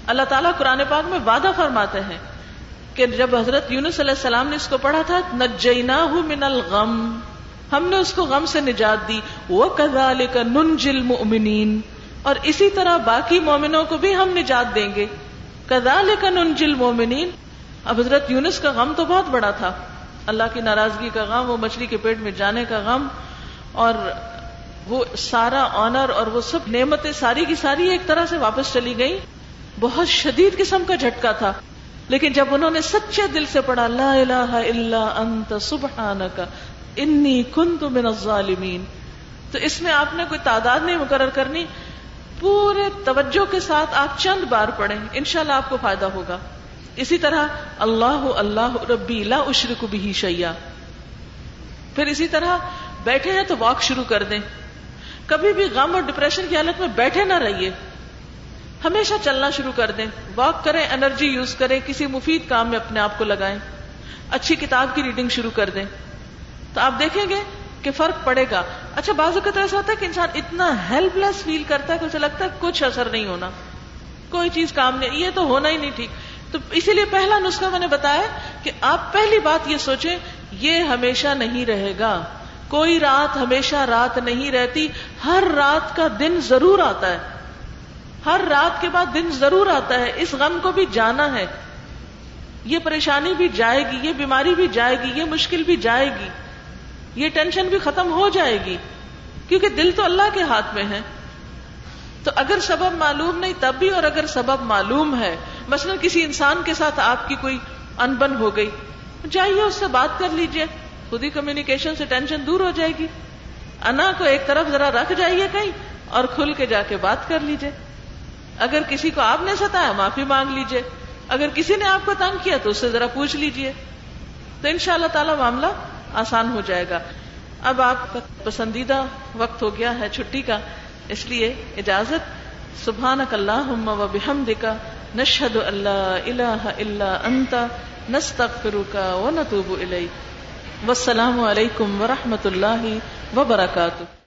اللہ تعالیٰ قرآن پاک میں وعدہ فرماتے ہیں۔ کہ جب حضرت یونس علیہ السلام نے اس کو پڑھا تھا نجینا من الغم۔ ہم نے اس کو غم سے نجات دی۔ وہ کزال کا ننجل مؤمنین اور اسی طرح باقی مومنوں کو بھی ہم نجات دیں گے۔ کزال کا ننجل مومنین اب حضرت یونس کا غم تو بہت بڑا تھا۔ اللہ کی ناراضگی کا غم، وہ مچھلی کے پیٹ میں جانے کا غم۔ اور وہ سارا آنر اور وہ سب نعمتیں ساری کی ساری ایک طرح سے واپس چلی گئی بہت شدید قسم کا جھٹکا تھا۔ لیکن جب انہوں نے سچے دل سے پڑھا، لا الہ الا انت سبحانک، انی کنت من الظالمین، تو اس میں آپ نے کوئی تعداد نہیں مقرر کرنی، پورے توجہ کے ساتھ آپ چند بار پڑھیں، انشاءاللہ آپ کو فائدہ ہوگا۔ اسی طرح، اللہ اللہ ربی لا اشرک بھی شیا پھر اسی طرح، بیٹھے ہیں تو واک شروع کر دیں۔ کبھی بھی غم اور ڈپریشن کی حالت میں بیٹھے نہ رہیے۔ ہمیشہ چلنا شروع کر دیں۔ واک کریں، انرجی یوز کریں، کسی مفید کام میں اپنے آپ کو لگائیں۔ اچھی کتاب کی ریڈنگ شروع کر دیں۔ تو آپ دیکھیں گے کہ فرق پڑے گا۔ اچھا بعض اوقات ایسا ہوتا ہے کہ انسان اتنا ہیلپ لیس فیل کرتا ہے کہ اسے لگتا ہے کچھ اثر نہیں ہونا۔ کوئی چیز کام نہیں، یہ تو ہونا ہی نہیں ٹھیک۔ تو اسی لیے پہلا نسخہ میں نے بتایا کہ آپ پہلی بات یہ سوچیں، یہ ہمیشہ نہیں رہے گا۔ کوئی رات ہمیشہ رات نہیں رہتی، ہر رات کا دن ضرور آتا ہے۔ ہر رات کے بعد دن ضرور آتا ہے، اس غم کو بھی جانا ہے۔ یہ پریشانی بھی جائے گی، یہ بیماری بھی جائے گی، یہ مشکل بھی جائے گی۔ یہ ٹینشن بھی ختم ہو جائے گی۔ کیونکہ دل تو اللہ کے ہاتھ میں ہے۔ تو اگر سبب معلوم نہیں، تب بھی اور اگر سبب معلوم ہے، مثلا کسی انسان کے ساتھ آپ کی کوئی انبن ہو گئی، جائیے اس سے بات کر لیجیے۔ خود ہی کمیونیکیشن سے ٹینشن دور ہو جائے گی۔ انا کو ایک طرف ذرا رکھ جائیے کہیں اور کھل کے جا کے بات کر لیجیے۔ اگر کسی کو آپ نے ستایا، معافی مانگ لیجیے۔ اگر کسی نے آپ کو تنگ کیا تو اس سے ذرا پوچھ لیجیے۔ تو ان شاء اللہ تعالی معاملہ آسان ہو جائے گا۔ اب آپ کا پسندیدہ وقت ہو گیا ہے چھٹی کا، اس لیے اجازت۔ سبحان اللہ و بحمد کا نشد اللہ الہ اللہ انتا نستغفرک و نتوب الیک۔ والسلام علیکم ورحمۃ اللہ وبرکاتہ۔